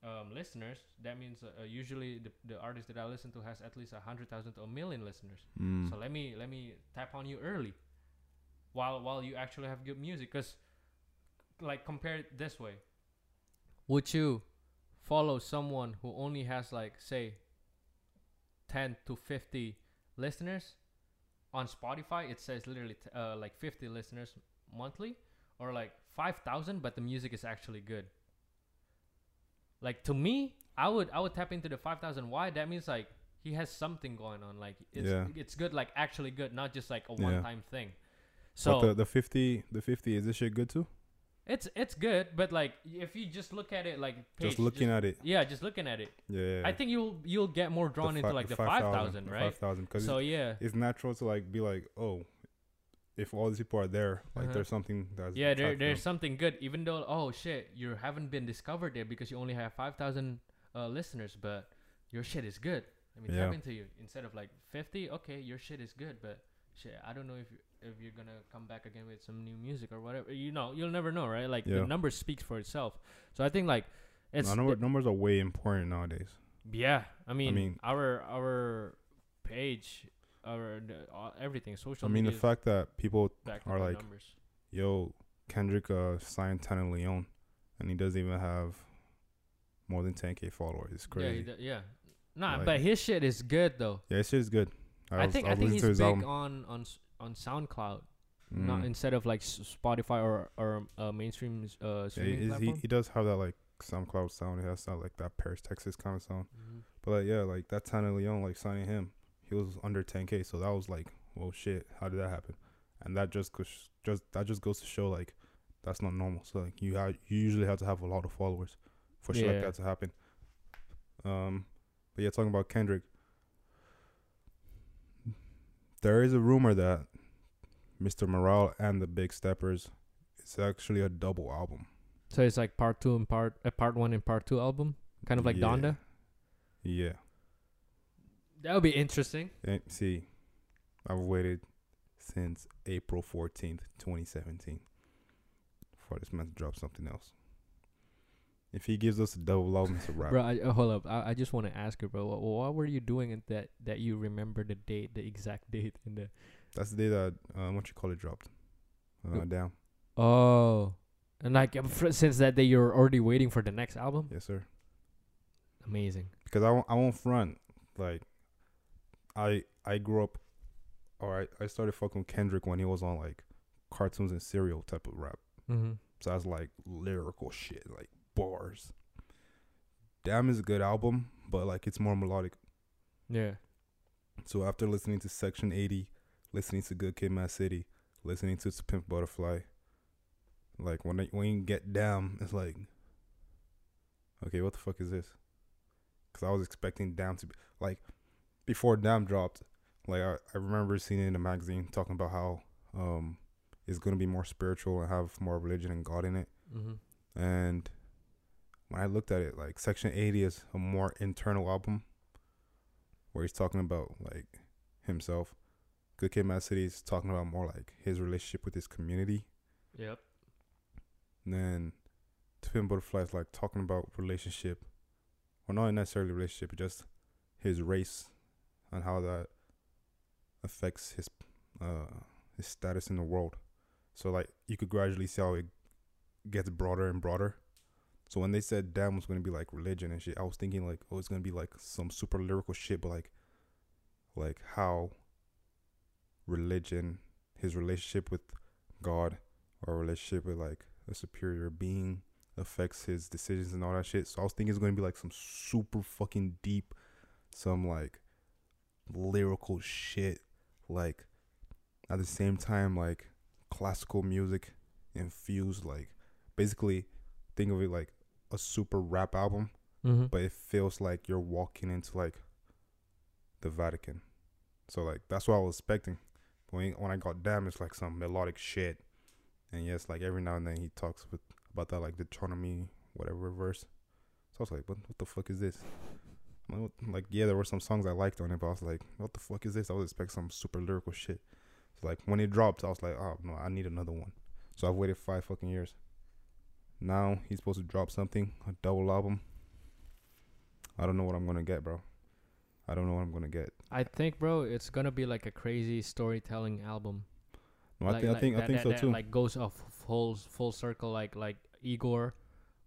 um, listeners. That means uh, uh, usually the, the artist that I listen to has at least a 100,000 to a million listeners. Mm. so let me let me tap on you early while while you actually have good music. Cuz like compare it this way. Would you follow someone who only has like say 10 to 50 listeners. On Spotify it says literally t- uh, like 50 listeners monthly or like 5000 but the music is actually good. Like to me I would I would tap into the 5000 why? That means like he has something going on. Like it's Yeah. it's good like actually good not just like a one time thing. So so the the fifty the fifty is this shit good too? It's it's good but like if you just look at it like just page, looking at it. yeah just looking at it Yeah. I think you'll you'll get more drawn into like the 5000 right Five thousand so yeah it's natural to like be like, oh, if all these people are there, like Uh-huh. there's something that's yeah there, there's something good even though oh shit you haven't been discovered there because you only have 5000 uh, listeners but your shit is good I mean, Yeah. tap into you instead of like 50 okay your shit is good but shit i don't know if you, if you're gonna come back again with some new music or whatever you know you'll never know right like Yeah. the number speaks for itself so i think like it's No, number, numbers are way important nowadays. yeah i mean, I mean- our our page our uh, everything social I mean, the is fact that people are like, numbers yo, Kendrick uh, signed Tanna Leone, and he doesn't even have more than 10k followers. It's yeah crazy. d- yeah nah Like- but his shit is good though Yeah, it's just good. I, was- think I, was think he's his big album. on on on SoundCloud, not Mm. instead of like Spotify or or uh, mainstream uh, streaming he, he, platform. he does have that like SoundCloud sound. He has that like that Paris, Texas kind of sound. Mhm. But like, yeah, like that Tanna Leone, like signing him, he was under 10k. So that was like, well, shit, how did that happen? And that just goes, just that just goes to show like that's not normal. So like you have you usually have to have a lot of followers for shit like that to happen. Um, but yeah, talking about Kendrick, there is a rumor that Mr. Morale and the Big Steppers is actually a double album. So it's like part two and part uh, part one and part two album, kind of like Yeah. Donda. Yeah. That would be interesting. And see, I've waited since April 14th, 2017 for this man to drop something else. If he gives us a double album, it's a wrap. Bro, I, uh, hold up. I, I just want to ask you, bro. What, what were you doing at that that you remember the date, the exact (laughs) date, and the That's the day that, uh, what you call it, dropped. Uh, Oh. down. oh, and like um, fr- since that day, you're already waiting for the next album. Yes, sir. Amazing. Because I won't, I won't front. Like, I I grew up, or I, I started fucking with Kendrick when he was on, like, cartoons and cereal type of rap. Mm-hmm. So that's like lyrical shit, like bars. Damn is a good album, but like it's more melodic. Yeah. So after listening to Section 80, listening to Good Kid, Mad City, listening to Pimp Butterfly, like when I, when you get down, it's like, okay, what the fuck is this? Because I was expecting Damn to be like before Damn dropped. Like I, I remember seeing it in a magazine talking about how um it's gonna be more spiritual and have more religion and God in it. Mm-hmm. And when I looked at it, like Section 80 is a more internal album where he's talking about like himself. Good Kid, Mad City is talking about more like his relationship with his community. Yep. And then Twin Butterfly is like talking about relationship, or not necessarily relationship, but just his race and how that affects his uh his status in the world. So like you could gradually see how it gets broader and broader. So when they said Damn was gonna be like religion and shit, I was thinking like, oh, it's gonna be like some super lyrical shit, but like, like how religion, his relationship with God, or relationship with like a superior being affects his decisions and all that shit. So I was thinking it's gonna be like some super fucking deep, some like lyrical shit, like at the same time like classical music infused, like basically think of it like a super rap album, Mm-hmm. but it feels like you're walking into like the Vatican. So like that's what I was expecting. When when I got damn, it's like some melodic shit, and yes, like every now and then he talks with about that like Deuteronomy whatever verse. So I was like, what what the fuck is this? I'm Like, what- like yeah, there were some songs I liked on it, but I was like, what the fuck is this? I was expecting some super lyrical shit. So like when it dropped, I was like, oh no, I need another one. So I've waited five fucking years. Now he's supposed to drop something, a double album. I don't know what I'm gonna get, bro. I don't know what I'm gonna get. I think, bro, it's gonna be like a crazy storytelling album. No, I Like- think I like think I think that- so that, too. Like goes off full full circle, like like Igor,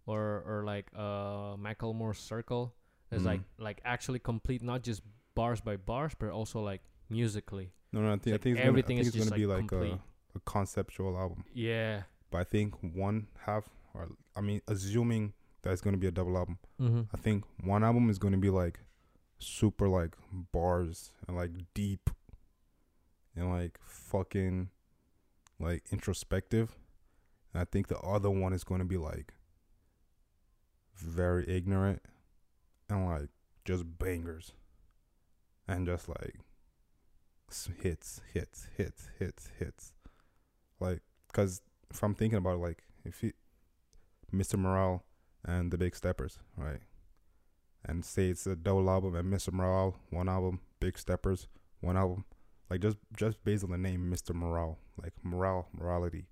or or like uh Mac Miller Circle. It's like Mhm. like actually complete, not just bars by bars, but also like musically. no, no, I think like I think it's everything gonna, I is think just, gonna be like, like a, a conceptual album. Yeah. But I think one half, or I mean, assuming that it's gonna be a double album, Mm-hmm. I think one album is gonna be like super like bars and like deep and like fucking like introspective. And I think the other one is gonna be like very ignorant and like just bangers and just like hits, hits, hits, hits, hits. Like, cause if I'm thinking about it, like if he, Mr. Morale and the Big Steppers, right? And say it's a double album and Mr. Morale one album, Big Steppers one album, like just just based on the name Mr. Morale, like morale, morality.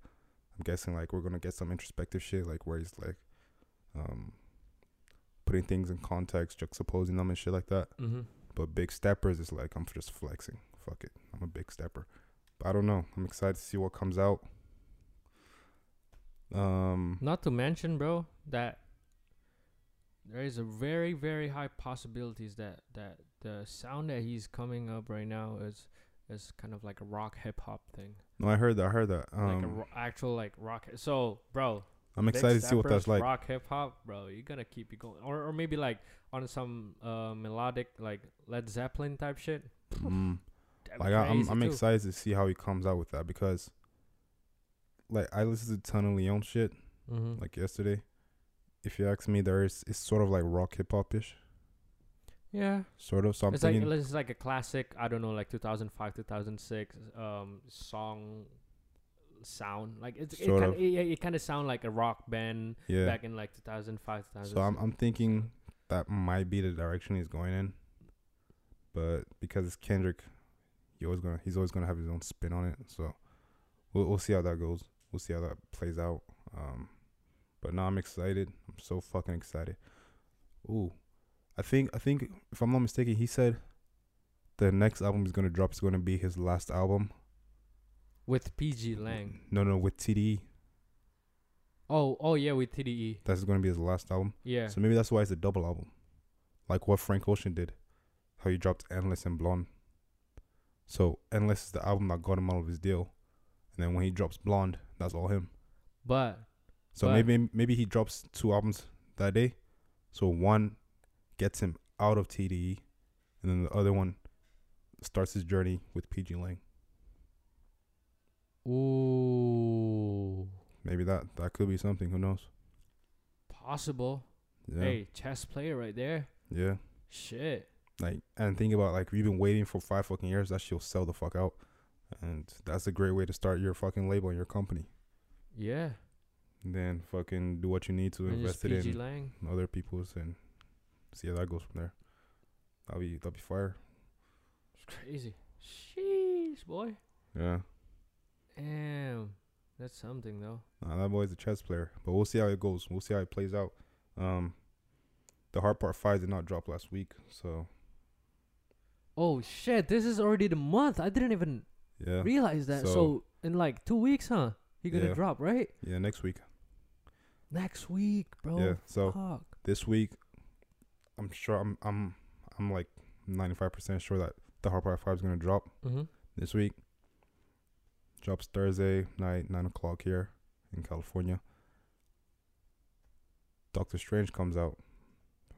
I'm guessing like we're gonna get some introspective shit, like where he's like, um, putting things in context, juxtaposing them and shit like that. Mm-hmm. But Big Steppers is like I'm just flexing. Fuck it, I'm a big stepper. But I don't know. I'm excited to see what comes out. Um, Not to mention, bro, that there is a very very high possibilities that that the sound that he's coming up right now is is kind of like a rock hip hop thing, no, I heard that. I heard that. like a Um, ro- actual like rock. So, bro, I'm excited to see what that's like. Rock hip hop, bro. You're gonna keep it going, or or maybe like on some uh melodic like Led Zeppelin type shit. Mm. Like I, I'm, I'm excited to see how he comes out with that because, like, I listened to Tanna Leone shit Mhm. like yesterday. If you ask me, there is it's sort of like rock hip hop ish, yeah, sort of. something. It's like it's like a classic. I don't know, like 2005, 2006 um song sound. Like it's it kind of. it, it kind of sound like a rock band yeah. back in like 2005, 2006. So I'm I'm thinking that might be the direction he's going in, but because it's Kendrick, he always gonna he's always gonna have his own spin on it. So we'll we'll see how that goes. We'll see how that plays out. Um, but now I'm excited. I'm so fucking excited. Ooh, I think I think if I'm not mistaken, he said the next album he's gonna drop is gonna be his last album. with pgLang. No, no, with TDE. Oh, oh yeah, with TDE. That's gonna be his last album. Yeah. So maybe that's why it's a double album. Like what Frank Ocean did. How he dropped Endless and Blonde. So Endless is the album that got him out of his deal. And then when he drops Blonde, that's all him. But So But- maybe maybe he drops two albums that day. So one gets him out of TDE and then the other one starts his journey with pgLang. ooh, Maybe that that could be something, who knows? possible. Yeah. Hey, chess player right there. Yeah. Shit. Like and think about like we've been waiting for five fucking years, that shit'll sell the fuck out. And that's a great way to start your fucking label and your company. Yeah. And then fucking do what you need to And invest it in Lang. other people's and see how that goes from there. That'll be that'll be fire. It's crazy. Sheesh, boy. Yeah. Damn. That's something though. Nah, that boy's a chess player, but we'll see how it goes. We'll see how it plays out. Um, the Heart Part five did not drop last week, so Oh shit! This is already the month. I didn't even yeah, realize that. So, So- in like two weeks, huh? He gonna Yeah. drop right yeah. Next week, next week, bro. yeah. So Fuck. this week, I'm sure I'm I'm I'm like 95 percent sure that the Heart Part five is gonna drop Mm-hmm. this week. Drops Thursday night, nine o'clock here in California. Doctor Strange comes out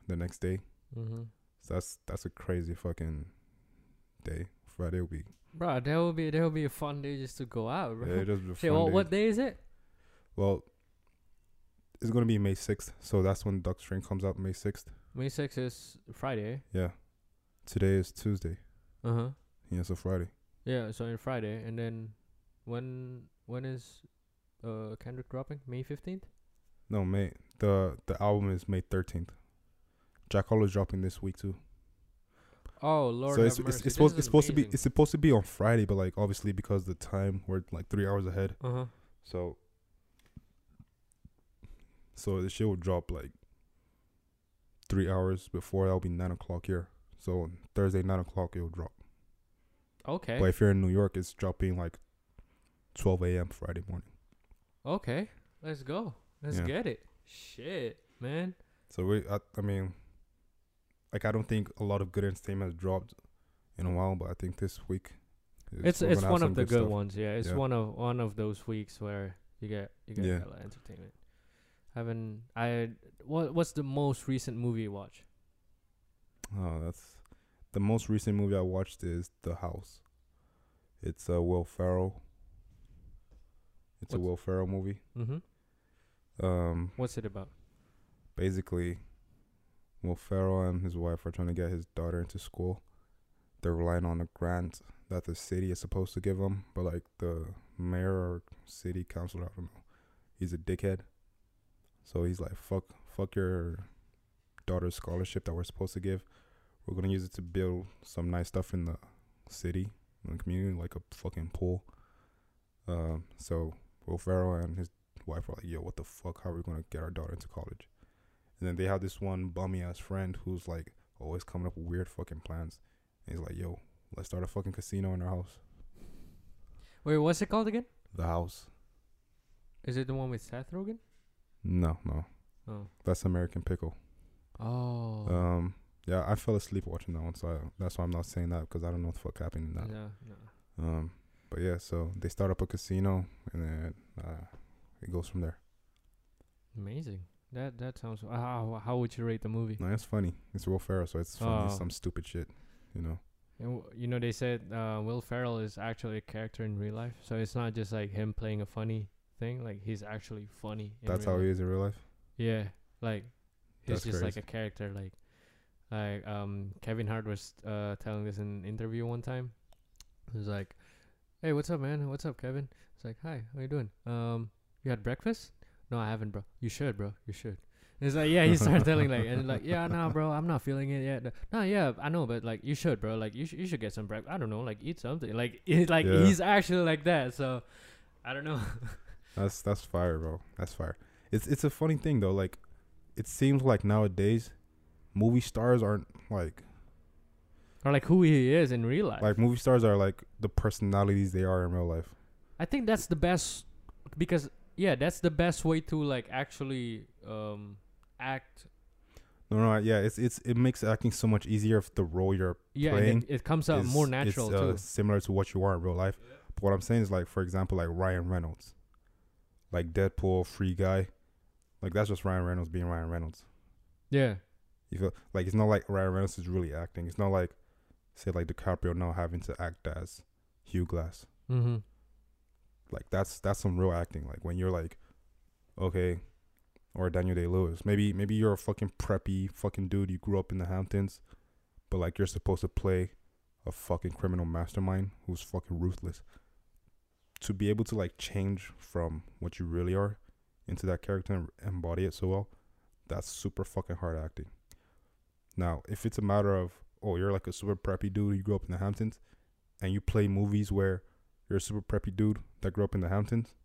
the next day. Mm-hmm. So that's that's a crazy fucking day. Friday will be Bro, that will be that will be a fun day just to go out, bro. yeah, just a Shit, fun well, day. what day is it? Well, it's gonna be May sixth, so that's when Doctor Strange comes out. May sixth. May 6th is Friday. Yeah. Today is Tuesday. Uh huh. Yeah, so Friday. Yeah, so in Friday, and then when when is uh Kendrick dropping? May fifteenth. No, May the the album is May thirteenth. Jack Harlow's dropping this week too. Oh Lord, so it's it's, it's supposed it's supposed to be it's supposed to be on Friday, but like obviously because the time we're like three hours ahead, Uh-huh. so so the shit will drop like three hours before. That'll be nine o'clock here. So Thursday nine o'clock it'll drop. Okay. But if you're in New York, it's dropping like twelve a.m. Friday morning. Okay. Let's go. Let's Yeah. get it. Shit, man. So we, I, I mean, like I don't think a lot of good entertainment has dropped in a while, but I think this week It's we're it's one of the good stuff. ones. Yeah, it's Yeah. one of one of those weeks where you get you get Yeah. a lot of entertainment. Haven't I? What what's the most recent movie you watch? Oh, that's the most recent movie I watched is The House. It's a Will Ferrell. It's a Will Ferrell movie. Mm-hmm. Um, What's it about? basically, Will Ferrell and his wife are trying to get his daughter into school. They're relying on a grant that the city is supposed to give them, but like the mayor or city councilor, I don't know, he's a dickhead. So he's like, "Fuck, fuck your daughter's scholarship that we're supposed to give. We're gonna use it to build some nice stuff in the city, in the community, like a fucking pool." Um, so Will Ferrell and his wife are like, "Yo, what the fuck? How are we gonna get our daughter into college?" And then they have this one bummy ass friend who's like always coming up with weird fucking plans. And he's like, "Yo, let's start a fucking casino in our house." Wait, what's it called again? The house? Is it the one with Seth Rogen? No, no, Oh. that's American Pickle. Oh. Um, yeah, I fell asleep watching that one, so I, that's why I'm not saying that because I don't know what the fuck happened in that. yeah. No. Um, but yeah, so they start up a casino and then uh, it goes from there. Amazing. That that sounds. Uh, how how would you rate the movie? No, it's funny. It's Will Ferrell, so it's funny. Oh. Some stupid shit, you know. And w- you know they said uh, Will Ferrell is actually a character in real life, so it's not just like him playing a funny thing. Like he's actually funny. in That's how life. he is in real life. Yeah, like he's That's just like a character. Like, like um, Kevin Hart was uh telling this in an interview one time. He was like, "Hey, what's up, man? What's up, Kevin?" It's like, "Hi, how you doing? Um, you had breakfast? No, I haven't, bro. You should, bro. You should." And it's like, yeah, he started telling like, and like, yeah, no, bro, I'm not feeling it yet. No, yeah, I know, but like, you should, bro. Like, you should, you should get some breakfast. I don't know, like, eat something. Like, (laughs) it, like Yeah. he's actually like that. So, I don't know. (laughs) That's that's fire, bro. That's fire. It's it's a funny thing though. Like, it seems like nowadays, movie stars aren't like or like who he is in real life. like movie stars are like the personalities they are in real life. I think that's the best because yeah, that's the best way to like actually um act. No, no, yeah. It's it's it makes acting so much easier if the role you're Yeah, and Playing it, it comes out more is- natural it's, uh, too. similar to what you are in real life. But what I'm saying is like, for example, like Ryan Reynolds, like Deadpool, Free Guy, like that's just Ryan Reynolds being Ryan Reynolds. Yeah, You feel like it's not like Ryan Reynolds is really acting. It's not like say like DiCaprio now having to act as Hugh Glass. mm-hmm. Like that's that's some real acting. Like when you're like, okay, or Daniel Day Lewis. Maybe maybe you're a fucking preppy fucking dude. You grew up in the Hamptons, but like you're supposed to play a fucking criminal mastermind who's fucking ruthless. to be able to like change from what you really are into that character and embody it so well, that's super fucking hard acting. Now, if it's a matter of oh, you're like a super preppy dude, you grew up in the Hamptons, and you play movies where you're a super preppy dude that grew up in the Hamptons,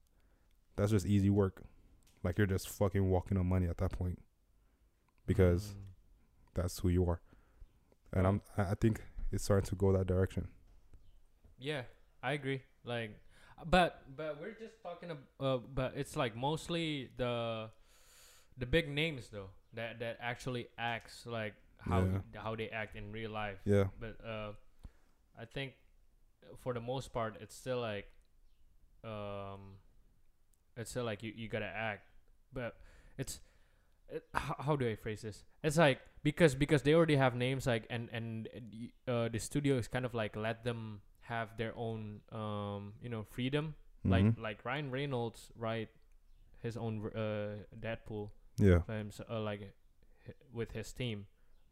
that's just easy work. Like you're just fucking walking on money at that point because Mm. that's who you are. And I'm I think it's starting to go that direction. Yeah, I agree. Like, but but we're just talking about. Uh, but it's like mostly the the big names though that that actually acts like how Yeah. how they act in real life. Yeah. But uh, I think for the most part, it's still like um, it's still like you you gotta act, but it's. It, how, how do I phrase this? It's like because because they already have names like and and uh, the studio is kind of like let them have their own um you know freedom like Mhm. like Ryan Reynolds write his own uh Deadpool yeah. by himse- uh, like with his team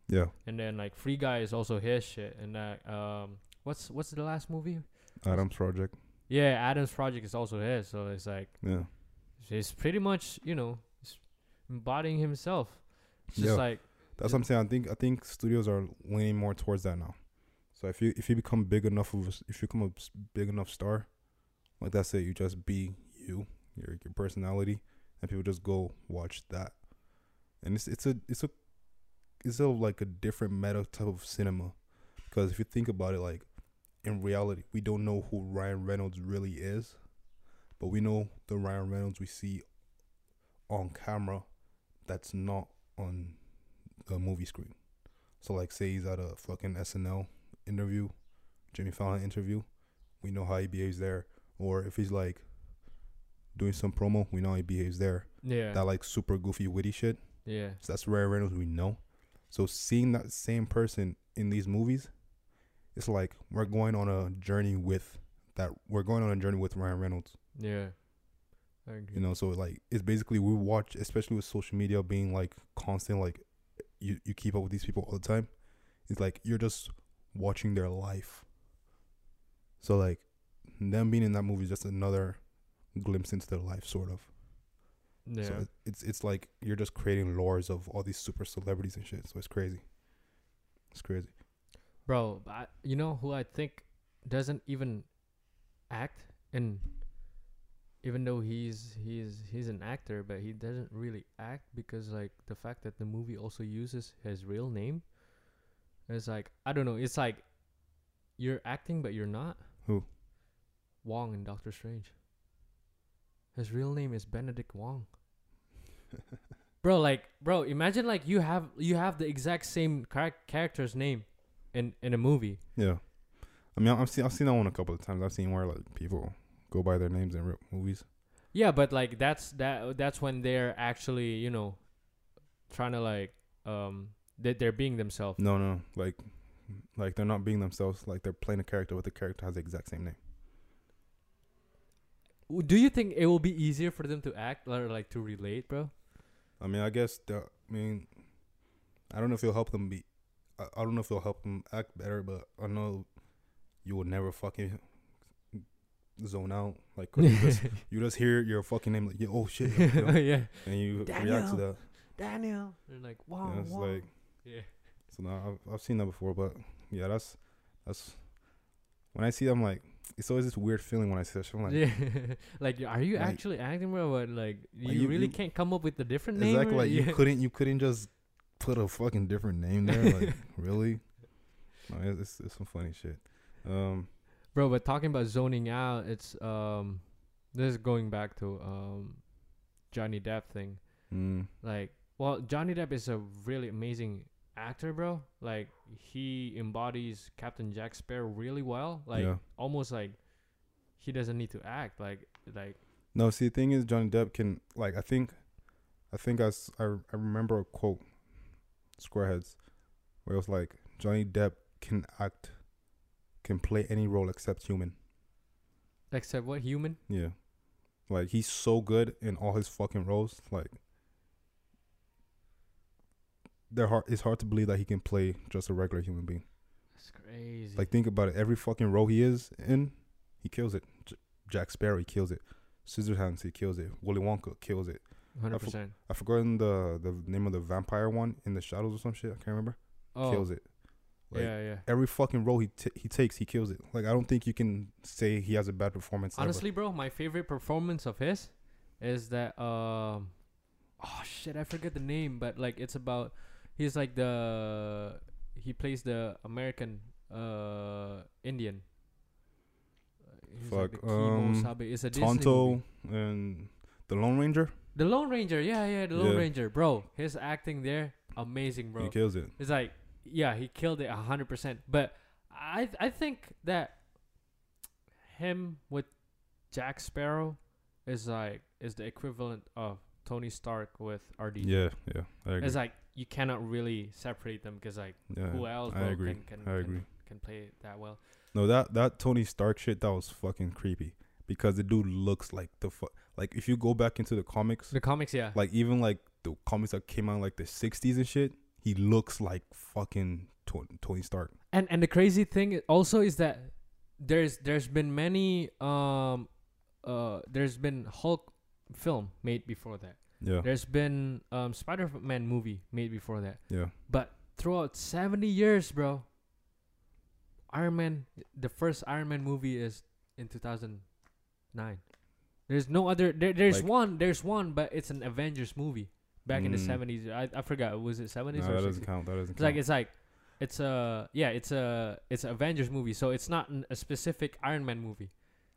Yeah. and then like Free Guy is also his shit and that um what's what's the last movie Adam's project. yeah Adam's project is also his so it's like Yeah. he's pretty much you know embodying himself it's just Yeah. like That's what I'm saying. I think I think studios are leaning more towards that now. So if you if you become big enough of a, if you become a big enough star, like that's it. You just be you, your your personality, and people just go watch that. And it's it's a it's a it's a like a different meta type of cinema, because if you think about it, like in reality, we don't know who Ryan Reynolds really is, but we know the Ryan Reynolds we see on camera, that's not on the movie screen. So like say he's at a fucking SNL interview, Jimmy Fallon interview, we know how he behaves there. Or if he's like doing some promo, we know how he behaves there. yeah That like super goofy witty shit. yeah So that's Ryan Reynolds we know. So seeing that same person in these movies, it's like we're going on a journey with that we're going on a journey with Ryan Reynolds. yeah I agree You know, so like it's basically we watch, especially with social media being like constant, like you you keep up with these people all the time. It's like you're just watching their life. So like them being in that movie is just another glimpse into their life, sort of. yeah So it's it's like you're just creating lores of all these super celebrities and shit. So it's crazy. It's crazy. Bro, I, you know who I think doesn't even act and even though he's he's he's an actor but he doesn't really act because like the fact that the movie also uses his real name it's like I don't know, it's like you're acting but you're not. Who? Wong in Doctor Strange. His real name is Benedict Wong. (laughs) bro, like bro, imagine like you have you have the exact same char- character's name in in a movie. Yeah. I mean, I've seen I've seen that one a couple of times. I've seen where like people go by their names in real movies. Yeah, but like that's that that's when they're actually, you know, trying to like um they they're being themselves. No, no, like, like they're not being themselves. Like they're playing a character, but the character has the exact same name. Do you think it will be easier for them to act or like to relate, bro? I mean, I guess. The, I mean, I don't know if it'll help them be. I, I don't know if it'll help them act better, but I know you will never fucking zone out. Like you just (laughs) you just hear your fucking name like, yeah, oh shit, you (laughs) know, yeah. and you react to that. Daniel. They're like, wow, Yeah, it's wow. like yeah. so. Now I've I've seen that before, but yeah, that's that's when I see them like it's always this weird feeling when I see that shit. I'm like, yeah. (laughs) like, are you Like- actually acting, bro? But like, you, you- really you- can't come up with a different name. Exactly. or- Like yeah. you couldn't you couldn't just put a fucking different name there. Like (laughs) really? No, it's, it's it's some funny shit. Um. bro. But talking about zoning out, it's um, this is going back to um, Johnny Depp thing. Mm, Like, well, Johnny Depp is a really amazing actor, bro. Like, he embodies Captain Jack Sparrow really well. Like, Yeah. almost like he doesn't need to act. Like, like no, see, the thing is, Johnny Depp can like I think, I think I I remember a quote, Squareheads, where it was like Johnny Depp can act, can play any role except human. except what human? Yeah, like he's so good in all his fucking roles. Like, they're hard. It's hard to believe that he can play just a regular human being. That's crazy. Like think about it. Every fucking role he is in, he kills it. J- Jack Sparrow, he kills it. Scissorhands, he kills it. Willy Wonka kills it. Hundred percent. I forgotten the the name of the vampire one in the shadows or some shit. I can't remember. Oh, Kills it. Like, yeah, yeah. Every fucking role he t- he takes, he kills it. Like I don't think you can say he has a bad performance. ever. Honestly, bro, my favorite performance of his is that um oh shit, I forget the name, but like it's about he's like the he plays the American uh Indian. He's like Fuck, the um, Sabe. It's a Tonto and the Lone Ranger, The Lone Ranger, yeah, yeah, the Lone Yeah. Ranger, bro. His acting there, amazing, bro. he kills it. It's like, yeah, he killed it a hundred percent. But I I think that him with Jack Sparrow is like is the equivalent of Tony Stark with RD. Yeah, yeah, I agree. It's like you cannot really separate them because like yeah, who else I agree. can can, I agree. can play that well. No, that that Tony Stark shit that was fucking creepy because the dude looks like the fu- like if you go back into the comics, The comics, yeah. like even like the comics that came out like the '60s and shit, he looks like fucking to- Tony Stark. and and the crazy thing also is that there's there's been many um uh there's been Hulk film made before that. Yeah, There's been um Spider-Man movie made before that. yeah, But throughout 70 years, bro, Iron Man, the first Iron Man movie is in 2009. There's no other. There, there's Like- one. There's one, but it's an Avengers movie back in the Mm. 70s. I, I forgot. Was it 70s no, or that 60s? doesn't count. That doesn't It's like it's like it's a yeah. It's a it's an Avengers movie. So it's not an, a specific Iron Man movie.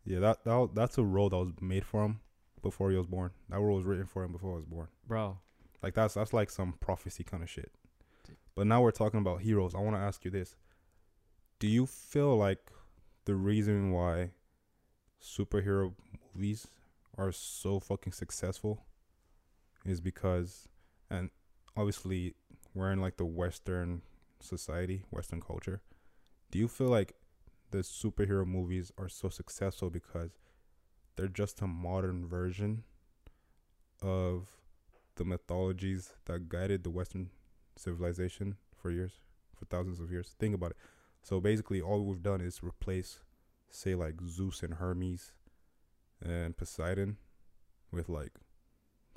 yeah, that, that that's a role that was made for him before he was born. That role was written for him before he was born. Bro, Like that's that's like some prophecy kind of shit. But now we're talking about heroes. I want to ask you this: Do you feel like the reason why superhero movies are so fucking successful is because, and obviously we're in like the Western society, Western culture. Do you feel like the superhero movies are so successful because they're just a modern version of the mythologies that guided the Western civilization for years, for thousands of years. Think about it. So basically, all we've done is replace, say, like Zeus and Hermes and Poseidon with like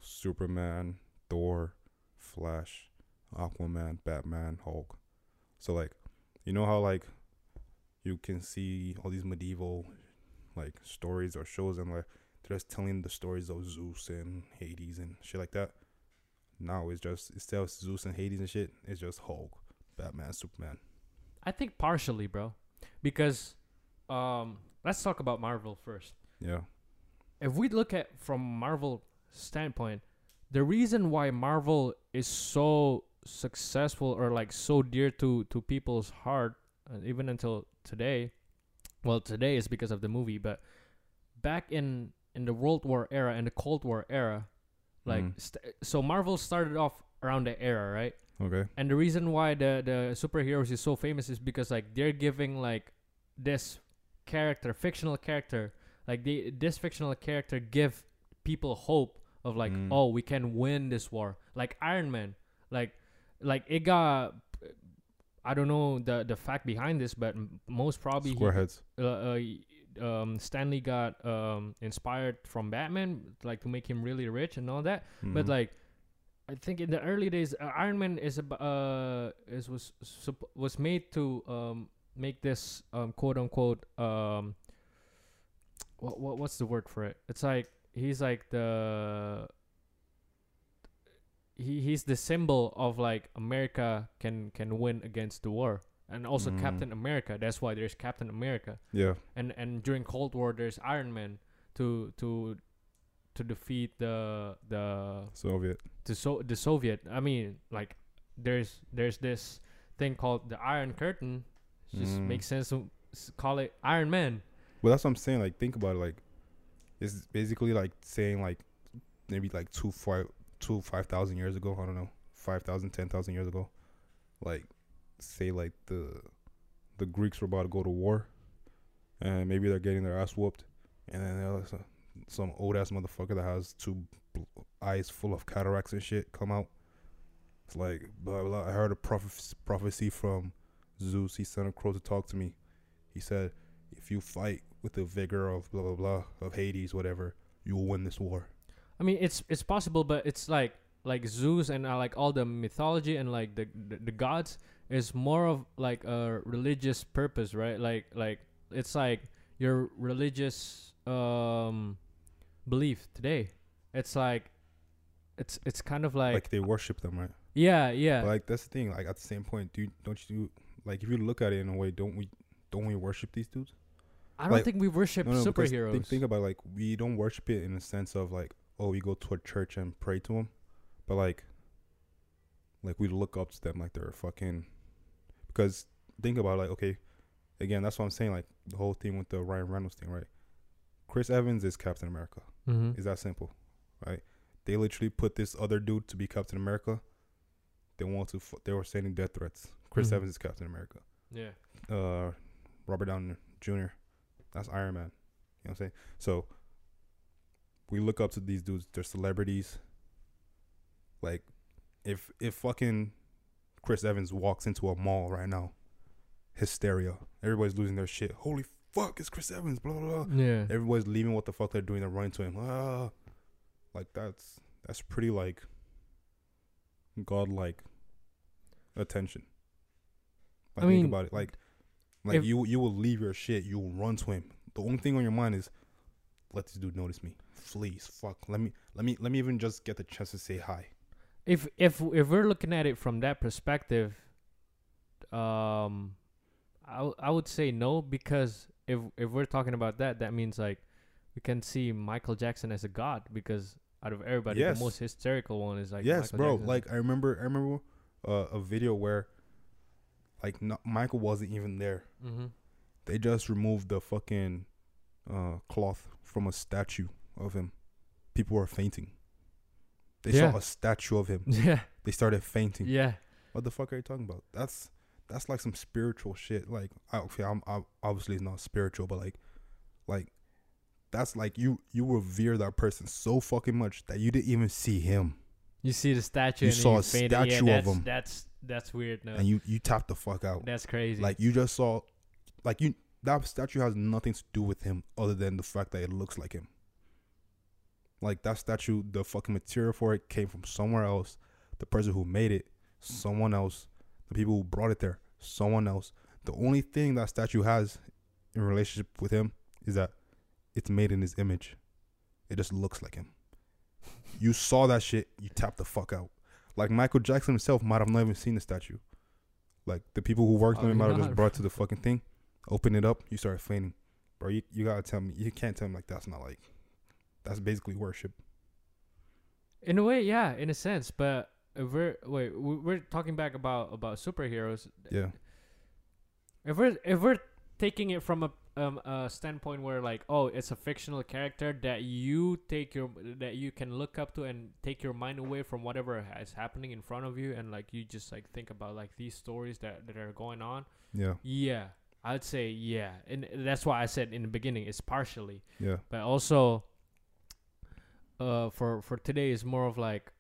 Superman, Thor, Flash, Aquaman, Batman, Hulk. So, like, you know how, like, you can see all these medieval, like, stories or shows and, like, they're just telling the stories of Zeus and Hades and shit like that. Now it's just instead of Zeus and Hades and shit, it's just Hulk, Batman, Superman. I think partially, bro, because um let's talk about Marvel first. Yeah. If we look at from Marvel standpoint, the reason why Marvel is so successful or like so dear to to people's heart, uh, even until today, well, today is because of the movie, but back in in the World War era and the Cold War era, like Mhm. st- so Marvel started off around the era, right? Okay. And the reason why the the superheroes is so famous is because like they're giving like this character, fictional character, like they this fictional character give people hope of like Mm. oh we can win this war. Like Iron Man, like like it got I don't know the the fact behind this, but m- most probably he, Squareheads. uh, uh, um, Stan Lee got um, inspired from Batman, like to make him really rich and all that. But Mhm. like, I think in the early days, uh, Iron Man is uh is was sup- was made to um make this um quote unquote um what what what's the word for it? It's like he's like the he he's the symbol of like America can can win against the war. And also Mm. Captain America. That's why there's Captain America yeah. and and during Cold War there's Iron Man to to to defeat the the Soviet. to so the Soviet. I mean, like there's there's this thing called the Iron Curtain. Just Mm. makes sense to call it Iron Man. Well, that's what I'm saying. Like, think about it. Like, it's basically like saying like maybe like two five two five thousand years ago. I don't know, five thousand, ten thousand years ago. Like, say like the the Greeks were about to go to war, and maybe they're getting their ass whooped, and then there's a, some old ass motherfucker that has two eyes full of cataracts and shit come out. It's like blah blah. I heard a proph- prophecy from Zeus. He sent a crow to talk to me. He said, if you fight with the vigor of blah blah blah of Hades, whatever, you will win this war. I mean, it's it's possible, but it's like like Zeus and uh, like all the mythology and like the, the the gods is more of like a religious purpose, right? Like like it's like your religious um belief today. It's like it's it's kind of like, Like, they worship them, right? yeah yeah But like that's the thing. Like at the same point, dude, don't you do, like if you look at it in a way, don't we don't we worship these dudes? I don't like- think we worship No, no, superheroes. Think, think about it, like we don't worship it in the sense of like oh we go to a church and pray to them, but like like we look up to them like they're fucking because think about it, like okay again that's what I'm saying like the whole thing with the Ryan Reynolds thing right. Chris Evans is Captain America. mm-hmm. Is that simple, right? They literally put this other dude to be Captain America. They want to. F- they were sending death threats. Chris Mhm. Evans is Captain America Yeah. uh Robert Downey Jr. That's Iron Man. You know what I'm saying? So we look up to these dudes, they're celebrities. Like if if fucking Chris Evans walks into a mall right now, hysteria. Everybody's losing their shit. Holy fuck, it's Chris Evans, blah blah blah. Yeah. Everybody's leaving what the fuck they're doing, they're running to him. Ah like that's that's pretty like godlike attention. Like I think mean, about it. Like like if- you you will leave your shit, you will run to him. The only thing on your mind is let this dude notice me. Please, fuck. Let me let me let me even just get the chance to say hi. if if if we're looking at it from that perspective, um, I I would say no because if if we're talking about that, that means like we can see Michael Jackson as a god because out of everybody, Yes. the most hysterical one is like yes, Michael bro. Jackson. Like I remember I remember uh, a video where like no, Michael wasn't even there. mm-hmm. They just removed the fucking uh, cloth from a statue of him. People were fainting. They Yeah. saw a statue of him. (laughs) yeah, They started fainting. yeah, What the fuck are you talking about? That's that's like some spiritual shit. Like, I, okay, I'm, I'm obviously it's not spiritual, but like, like that's like you you revere that person so fucking much that you didn't even see him, you see the statue. You saw you a fainted. yeah, statue of him. That's that's weird. No, and you you tapped the fuck out. that's crazy. Like you just saw, like you that statue has nothing to do with him other than the fact that it looks like him. Like that statue, the fucking material for it came from somewhere else. The person who made it, someone else. The people who brought it there, someone else. The only thing that statue has in relationship with him is that it's made in his image. It just looks like him. You saw that shit, you tapped the fuck out. Like Michael Jackson himself might have not even seen the statue. Like the people who worked oh, on it might have just brought to the fucking thing, open it up, you start fainting. Bro, you, you gotta tell me you can't tell me like that's not like that's basically worship. In a way, yeah, in a sense, but if we're wait, we're talking back about about superheroes. Yeah. If we're if we're taking it from a um a standpoint where like oh it's a fictional character that you take your that you can look up to and take your mind away from whatever is happening in front of you and like you just like think about like these stories that that are going on. Yeah. Yeah, I'd say yeah, and that's why I said in the beginning it's partially Yeah. but also uh for for today is more of like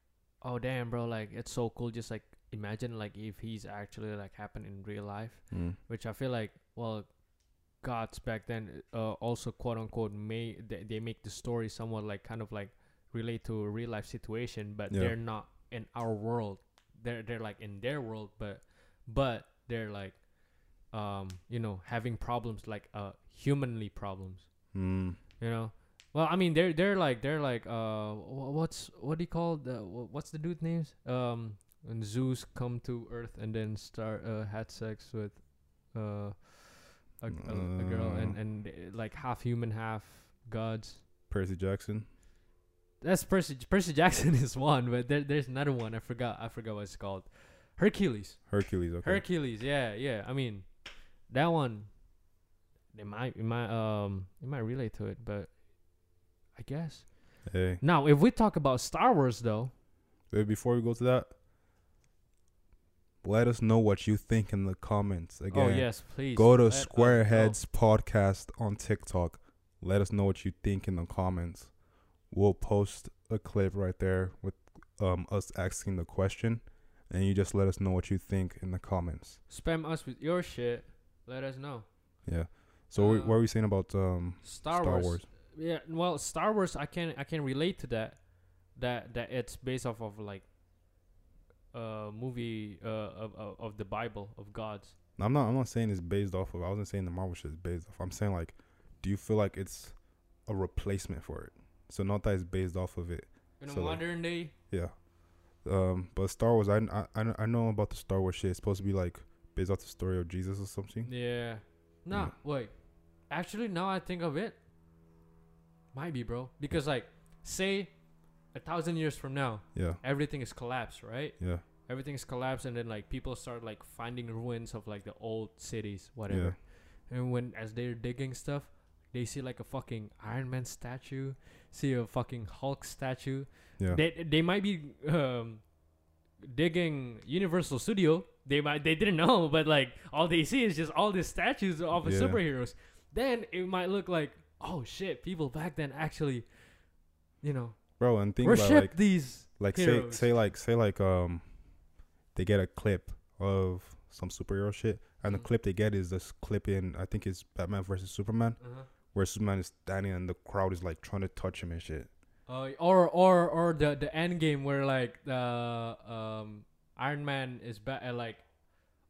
oh damn bro like it's so cool just like imagine like if he's actually like happened in real life Mm. which i feel like well gods back then uh also quote unquote may they, they make the story somewhat like kind of like relate to a real life situation but Yeah. they're not in our world they're they're like in their world but but they're like um you know having problems like uh humanly problems Mm. you know well i mean they're they're like they're like uh what's what do you call the what's the dude names um when zeus come to earth and then start uh had sex with uh a, a, a girl and Uh. and uh, like half human half gods Percy Jackson. that's percy percy jackson (laughs) is one but there, there's another one i forgot i forgot what it's called hercules Hercules, okay. hercules yeah yeah i mean that one they might it might um it might relate to it but i guess hey. Now, if we talk about Star Wars, though, Wait, before we go to that, let us know what you think in the comments. Again, oh yes, please go to. Squareheads Podcast on TikTok. Let us know what you think in the comments. We'll post a clip right there with um us asking the question, and you just let us know what you think in the comments. Spam us with your shit. Let us know. Yeah. So what, Uh, what were you saying about um Star, Star Wars. Wars? Yeah, well, Star Wars, I can I can relate to that. That that it's based off of like a movie uh of, of of the Bible of gods. I'm not I'm not saying it's based off of I wasn't saying the Marvel shit is based off. I'm saying like do you feel like it's a replacement for it? So not that it's based off of it. In a So, like- modern day, Yeah. Um but Star Wars I I I know about the Star Wars shit. It's supposed to be like based off the story of Jesus or something. yeah. No, Yeah. wait. Actually, now I think of it, might be, bro. Because like, say, a thousand years from now, Yeah. everything is collapsed, right? Yeah. Everything is collapsed, and then like people start like finding ruins of like the old cities, whatever. And when as they're digging stuff, they see like a fucking Iron Man statue, see a fucking Hulk statue. Yeah. They they might be um, digging Universal Studio. They might they didn't know, but like all they see is just all these statues of Yeah. superheroes. Then it might look like oh shit, people back then actually, you know, Bro, and think about like these. like say heroes. say like say like um they get a clip of some superhero shit and the Mm. clip they get is this clip in I think it's Batman versus Superman Uh-huh. where Superman is standing and the crowd is like trying to touch him and shit. Uh, or or or the the end game where like the um Iron Man is back uh, like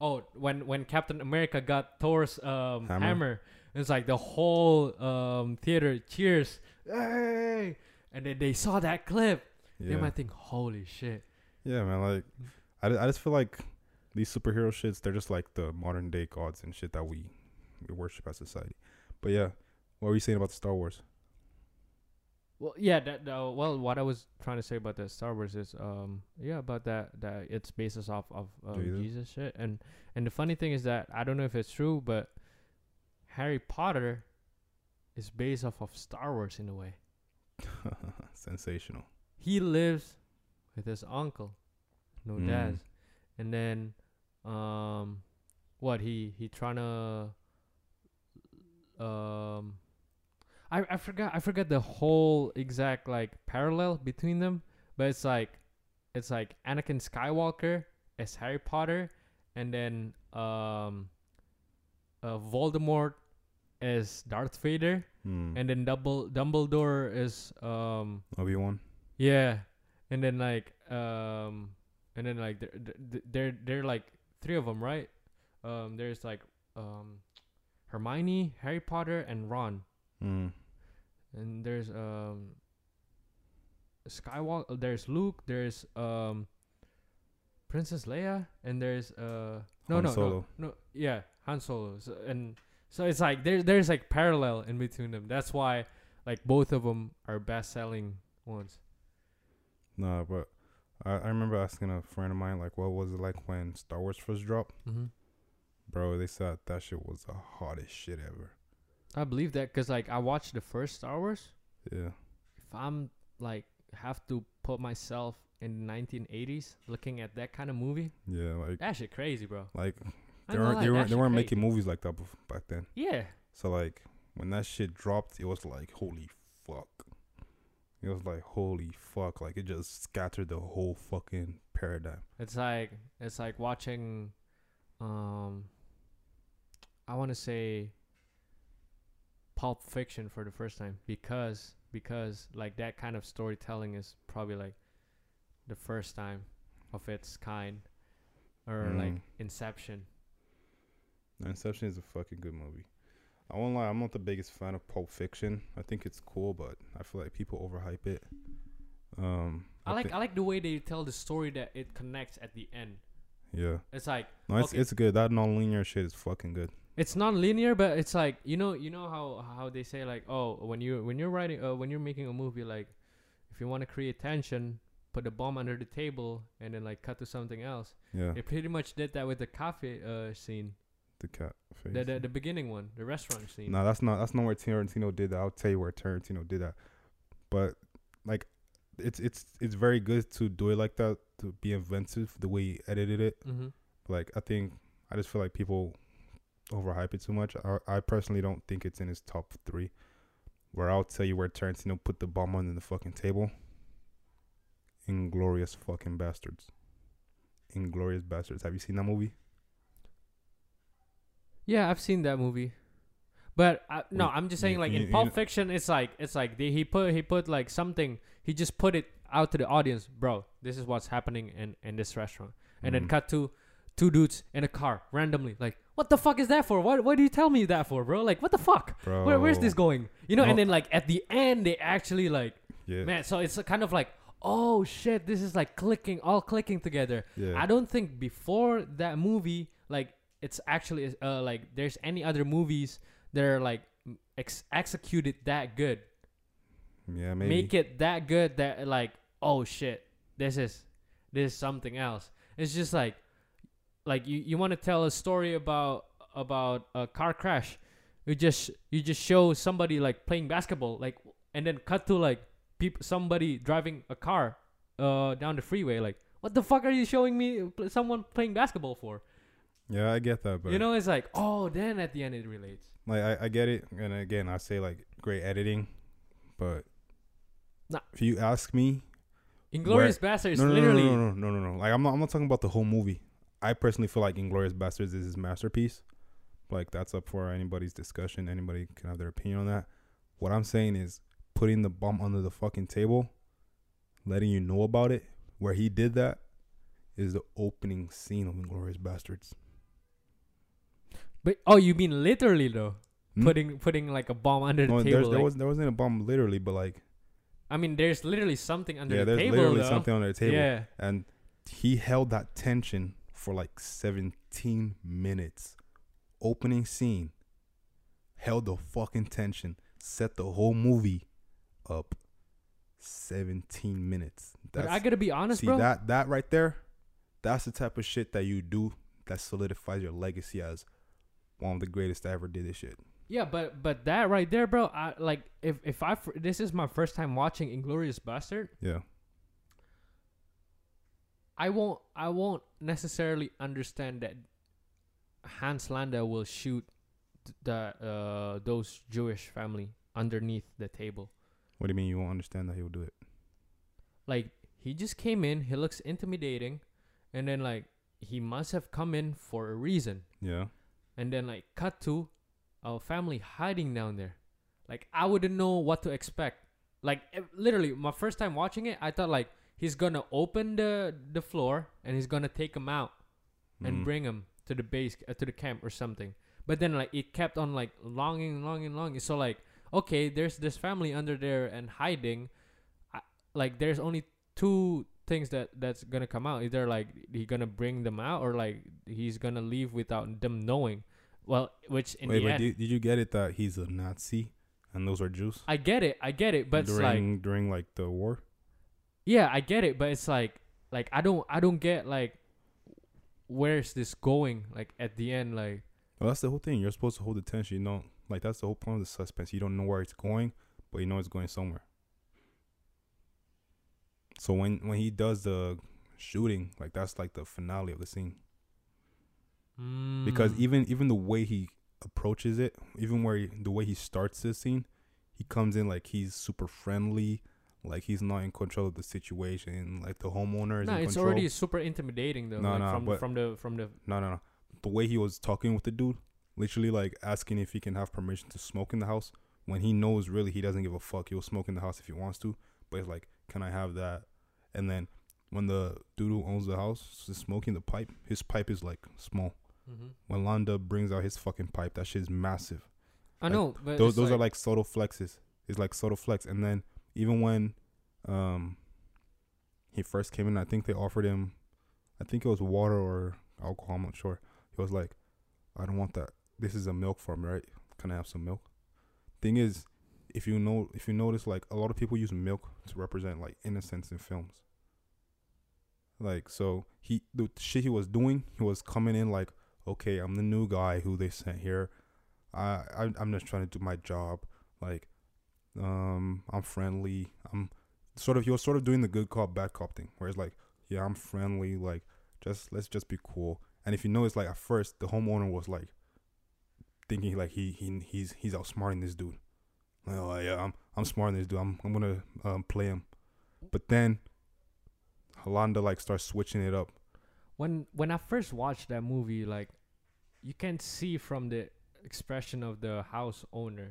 oh when when Captain America got Thor's um Hammer. hammer, it's like the whole um theater cheers hey and then they saw that clip they might think holy shit Yeah, man, like I, I just feel like these superhero shits they're just like the modern day gods and shit that we we worship as society. But yeah, what were you saying about the Star Wars? well yeah that uh, well what I was trying to say about the Star Wars is um yeah about that that it's based off of um, Jesus. Jesus shit and and the funny thing is that I don't know if it's true but Harry Potter is based off of Star Wars in a way. (laughs) Sensational. He lives with his uncle, no Mm. dads, and then um, what he he trying to um, I I forgot I forgot the whole exact like parallel between them, but it's like it's like Anakin Skywalker as Harry Potter, and then um, uh, Voldemort as Darth Vader, Hmm. and then Double Dumbledore is um Obi Wan. yeah, and then like um, and then like they're they're they're, like three of them, right? Um, there's like um, Hermione, Harry Potter, and Ron, Hmm. and there's um, Skywalker. There's Luke. There's um, Princess Leia, and there's uh, no Han no Solo. no no yeah Han Solo, so, and so it's like there's there's like parallel in between them. That's why like both of them are best selling ones. Nah, but I, I remember asking a friend of mine like, what was it like when Star Wars first dropped? Mm-hmm. Bro, they said that shit was the hottest shit ever. I believe that because like I watched the first Star Wars. Yeah. If I'm like have to put myself in the 1980s looking at that kind of movie, Yeah, like that shit crazy, bro. like They weren't they weren't they weren't making movies like that bef- back then. Yeah, So like when that shit dropped, it was like holy fuck. It was like holy fuck, like it just scattered the whole fucking paradigm. it's like it's like watching, um, I want to say Pulp Fiction for the first time because because like that kind of storytelling is probably like the first time of its kind, or like Mm. Inception. Inception is a fucking good movie. I won't lie, I'm not the biggest fan of Pulp Fiction. I think it's cool, but I feel like people overhype it. Um, I like I like the way they tell the story that it connects at the end. yeah. It's like No, it's Okay. it's good. That non-linear shit is fucking good. it's non-linear, but it's like you know you know how how they say like oh when you when you're writing uh, when you're making a movie like if you want to create tension, put the bomb under the table and then like cut to something else. Yeah, It pretty much did that with the cafe uh scene, the cat face. the, the the beginning one, the restaurant scene. No, that's not that's not where Tarantino did that. I'll tell you where Tarantino did that. But like it's it's it's very good to do it like that, to be inventive the way he edited it. Mm-hmm. Like I think I just feel like people overhype it too much. I I personally don't think it's in his top three. Where I'll tell you where Tarantino put the bomb under the fucking table. Inglorious fucking bastards. Inglourious basterds. Have you seen that movie? Yeah, I've seen that movie, But uh, no, I'm just saying like in Pulp Fiction, it's like it's like they, he put he put like something. He just put it out to the audience, bro. This is what's happening in in this restaurant, and then Mhm. cut to two dudes in a car randomly. Like, what the fuck is that for? What what do you tell me that for, bro? Like, what the fuck? Bro. Where, where's this going? You know, No. and then like at the end, they actually like Yeah. man. So it's a kind of like, oh shit, this is like clicking, all clicking together. yeah. I don't think before that movie, like it's actually uh like there's any other movies that are like ex- executed that good, yeah, maybe. make it that good that like oh shit, this is this is something else. It's just like like you you want to tell a story about about a car crash, you just you just show somebody like playing basketball like and then cut to like people somebody driving a car uh down the freeway like what the fuck are you showing me pl- someone playing basketball for Yeah, I get that, but you know it's like oh then at the end it relates like I, I get it, and again, I say like great editing, but Nah. if you ask me, inglourious basterds no, no, literally no, no, no, no, no, no. Like I'm not, I'm not talking about the whole movie. I personally feel like Inglourious Basterds is his masterpiece. Like that's up for anybody's discussion. Anybody can have their opinion on that. What I'm saying is putting the bomb under the fucking table, letting you know about it. Where he did that is the opening scene of Inglourious Basterds. But oh you mean literally though Hmm? putting putting like a bomb under the table there's, there like- was there wasn't a bomb literally, but like i mean there's literally something under yeah, the there's literally though. something under the table, yeah and he held that tension for like 17 minutes. Opening scene held the fucking tension, set the whole movie up. 17 minutes. but i gotta be honest see bro that that right there, that's the type of shit that you do that solidifies your legacy as one of the greatest that ever did this shit. Yeah, but but that right there, bro. I like if if I this is my first time watching Inglourious Basterd. Yeah. I won't I won't necessarily understand that Hans Landa will shoot the uh those Jewish family underneath the table. What do you mean you won't understand that he will do it? Like he just came in, he looks intimidating, and then like he must have come in for a reason. Yeah. And then like cut to our family hiding down there. Like i wouldn't know what to expect. Like eh, literally my first time watching it i thought like he's gonna open the the floor and he's gonna take him out and Mhm. bring him to the base uh, to the camp or something. But then like it kept on like longing longing longing. So like okay there's this family under there and hiding. I, like there's only two things that that's gonna come out. Either like he gonna bring them out or like he's gonna leave without them knowing well which in Wait, the wait, end did, did you get it that he's a Nazi and those are Jews? i get it i get it but it's like during during like the war? yeah i get it but it's like like i don't i don't get like where's this going like at the end like Well, that's the whole thing. You're supposed to hold the tension. You know, like that's the whole point of the suspense. You don't know where it's going, but you know it's going somewhere. So when when he does the shooting, like that's like the finale of the scene. Because mm, even even the way he approaches it, even where he, the way he starts this scene, he comes in like he's super friendly, like he's not in control of the situation. Like the homeowner is no in it's control. already super intimidating though No, like no, from but- from the from the No, no, no. The way he was talking with the dude, literally like asking if he can have permission to smoke in the house when he knows really he doesn't give a fuck. He'll smoke in the house if he wants to, but it's like, can I have that? And then when the dude who owns the house is smoking the pipe, his pipe is like small. Mhm. When Landa brings out his fucking pipe, that shit is massive. i Like, know but those those are like subtle flexes. It's like subtle flex. And then even when um he first came in, I think they offered him, I think it was water or alcohol. I'm not sure. He was like, I don't want that. This is a milk farm, right? Can I have some milk? Thing is, if you know, if you notice, like a lot of people use milk to represent like innocence in films. Like so, he the shit he was doing, he was coming in like, okay, I'm the new guy who they sent here. I, I I'm just trying to do my job. Like, um, I'm friendly. I'm sort of you're sort of doing the good cop bad cop thing, where it's like, yeah, I'm friendly. Like, just let's just be cool. And if you notice, like at first, the homeowner was like thinking like he he he's he's outsmarting this dude. Like, oh yeah, I'm I'm smarting this dude. I'm I'm gonna um, play him. But then, Holanda like starts switching it up. When when I first watched that movie, like you can see from the expression of the house owner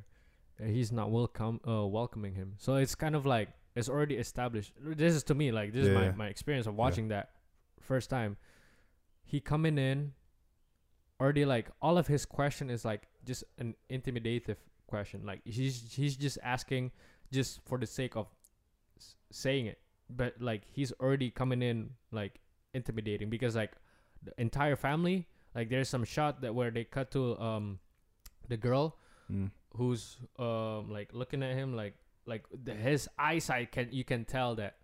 that he's not welcome uh welcoming him. So it's kind of like it's already established. This is to me like this is my Yeah. my experience of watching that first time. He coming in already like all of his question is like just an intimidative question. Like he's he's just asking just for the sake of s- saying it. But like he's already coming in like intimidating because like the entire family like there's some shot that where they cut to um the girl Mm. who's um like looking at him like like the, his eyesight can you can tell that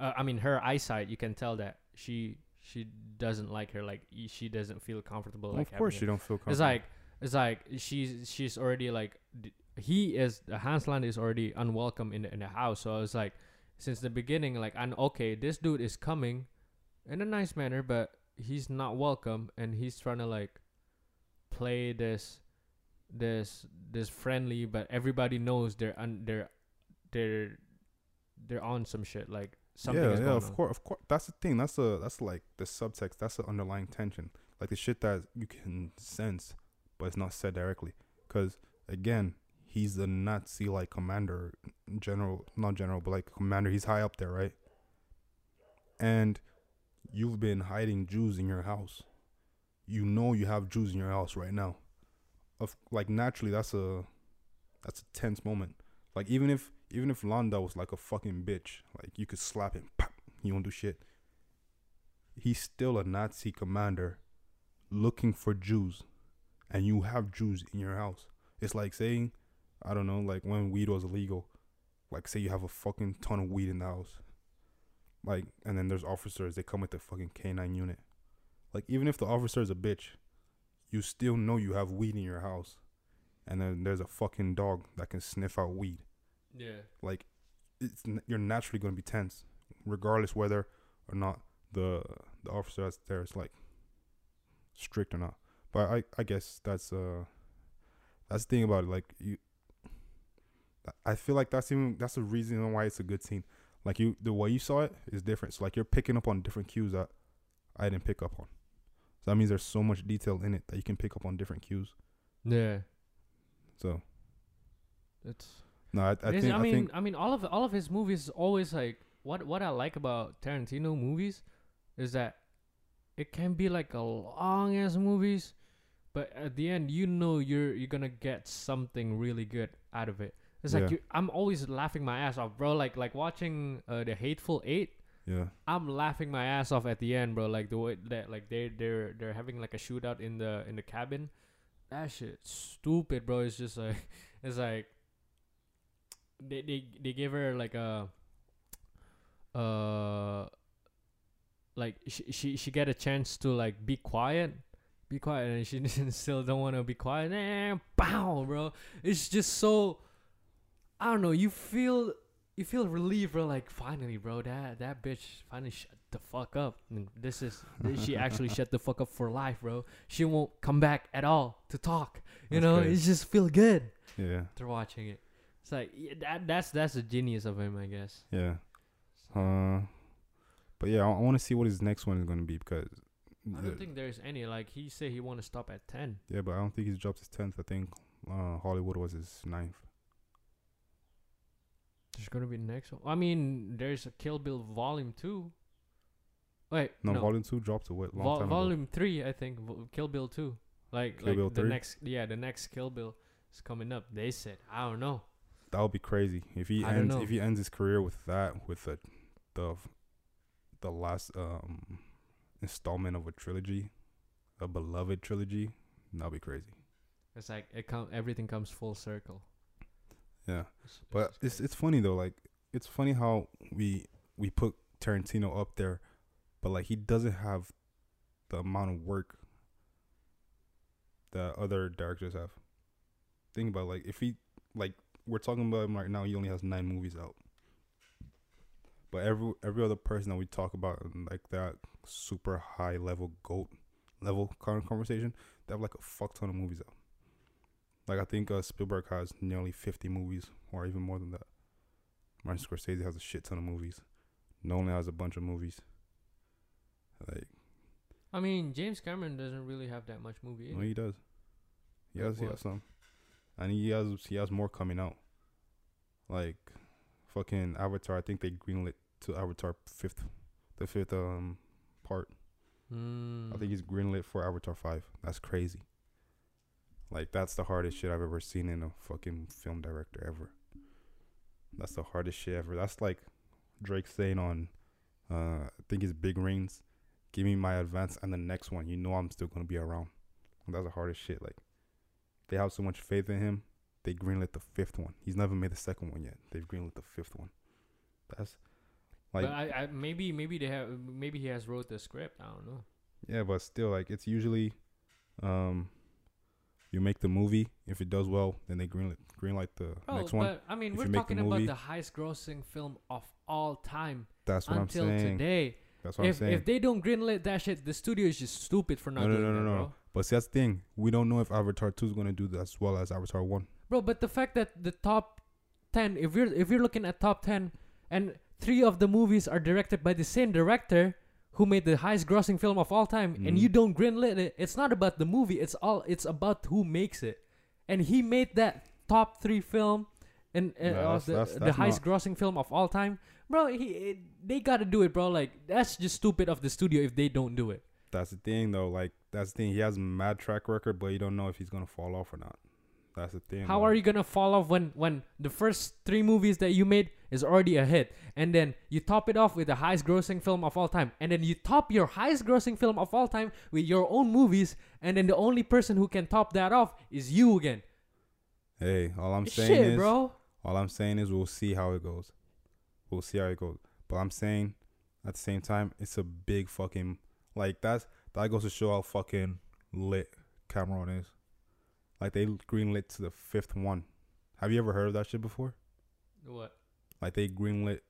uh, I mean her eyesight you can tell that she she doesn't like her like she doesn't feel comfortable like of course, she you don't feel comfortable. it's like it's like she's she's already like d- he is the Hans Landa is already unwelcome in the, in the house. So it's like since the beginning, like I'm okay. This dude is coming in a nice manner, but he's not welcome, and he's trying to like play this this this friendly, but everybody knows they're un, they're they're they're on some shit like something yeah, is yeah, of course, of course. That's the thing. That's a that's like the subtext. That's the underlying tension. Like the shit that you can sense, but it's not said directly. Because again, he's a Nazi like commander, general, not general, but like commander. He's high up there, right? And you've been hiding Jews in your house. You know you have Jews in your house right now. Of like naturally, that's a that's a tense moment. Like even if even if Landa was like a fucking bitch, like you could slap him, pop, he won't do shit. He's still a Nazi commander looking for Jews, and you have Jews in your house. It's like saying, I don't know, like when weed was illegal, like say you have a fucking ton of weed in the house, like, and then there's officers, they come with the fucking K9 unit. Like even if the officer is a bitch, you still know you have weed in your house, and then there's a fucking dog that can sniff out weed Yeah. like it's you're naturally going to be tense regardless whether or not the the officer that's there is like strict or not but i i guess that's uh that's the thing about it like you I- i feel like that's even that's the reason why it's a good scene like you the way you saw it is different so like you're picking up on different cues that i didn't pick up on so that means there's so much detail in it that you can pick up on different cues Yeah. so It's no i, I think I i, mean, think I mean, all of all of his movies is always like what what I like about Tarantino movies is that it can be like a long ass movies, but at the end you know you're you're gonna get something really good out of it. It's like Yeah. you, I'm always laughing my ass off, bro. Like like watching uh, the Hateful Eight. yeah I'm laughing my ass off at the end, bro. Like the way that like they they're they're having like a shootout in the in the cabin. That shit stupid, bro. It's just like (laughs) it's like they they they gave her like a uh like she she she get a chance to like be quiet, be quiet, and she (laughs) still don't want to be quiet. And bow, bro. It's just so I don't know. You feel you feel relieved, bro. Like finally, bro, that that bitch finally shut the fuck up. And this is this- she actually shut the fuck up for life, bro. She won't come back at all to talk. You That's know, crazy. it's just feel good yeah after watching it. It's like yeah, that that's that's the genius of him, I guess. Yeah. Uh, but yeah, I, I want to see what his next one is going to be because. I don't think there's any like he said he want to stop at ten. yeah, but I don't think he's dropped his tenth. I think uh, Hollywood was his ninth. There's gonna be the next one. I mean, there's a Kill Bill Volume Two. Wait, No, no, Volume Two dropped a wait, long Vol- time Volume Three, I think. Kill Bill Two, like Kill like Bill the 3? next, yeah, the next Kill Bill is coming up. They said, I don't know. That would be crazy if he I ends if he ends his career with that with the the the last um installment of a trilogy, a beloved trilogy. That'd be crazy. It's like it come everything comes full circle. Yeah. It's- But it's it's it's funny though. Like it's funny how we we put Tarantino up there, but like he doesn't have the amount of work that other directors have. Think about like if he like we're talking about him right now. He only has nine movies out. But every every other person that we talk about like that super high level goat level conversation, they have like a fuck ton of movies out. Like I think uh, Spielberg has nearly fifty movies, or even more than that. Martin Scorsese has a shit ton of movies. Nolan has a bunch of movies. Like I mean, James Cameron doesn't really have that much movie. no, he does. He has, he has some, and he has he has more coming out. Like, fucking Avatar. I think they greenlit to Avatar fifth, the fifth um part. Mm. I think he's greenlit for Avatar five. That's crazy. Like that's the hardest shit I've ever seen in a fucking film director ever. That's the hardest shit ever. That's like Drake saying on, uh, I think it's Big Rings, "Give me my advance and the next one. You know I'm still gonna be around." That's the hardest shit. Like they have so much faith in him. They greenlit the fifth one. He's never made the second one yet. They've greenlit the fifth one. That's like but I, I maybe maybe they have maybe he has wrote the script. I don't know. Yeah, but still, like it's usually, um, you make the movie. If it does well, then they greenlight greenlight the Oh, next one. but I mean, If we're make the talking about the highest grossing film of all time That's what until I'm saying. today. That's what If I'm saying. if they don't greenlit that shit, the studio is just stupid for not No, no, doing no, no, no. bro. but see, that's the thing. We don't know if Avatar two is gonna do that as well as Avatar one. Bro, but the fact that the top ten, if you're if you're looking at top ten, and three of the movies are directed by the same director who made the highest grossing film of all time, and Mhm. you don't greenlit it, it's not about the movie. It's all it's about who makes it, and he made that top three film, and uh, Nah, of that's- the, that's- the highest grossing film of all time, bro. He it, they gotta do it, bro. Like that's just stupid of the studio if they don't do it. That's the thing, though. Like that's the thing. He has mad track record, but you don't know if he's gonna fall off or not. That's the thing. How are you gonna fall off when when the first three movies that you made is already a hit, and then you top it off with the highest grossing film of all time, and then you top your highest grossing film of all time with your own movies, and then the only person who can top that off is you again. Hey, all I'm saying Shit, is, bro. all I'm saying is, we'll see how it goes. We'll see how it goes. But I'm saying, at the same time, it's a big fucking like that's that goes to show how fucking lit Cameron is. Like they greenlit to the fifth one. Have you ever heard of that shit before? What? Like they greenlit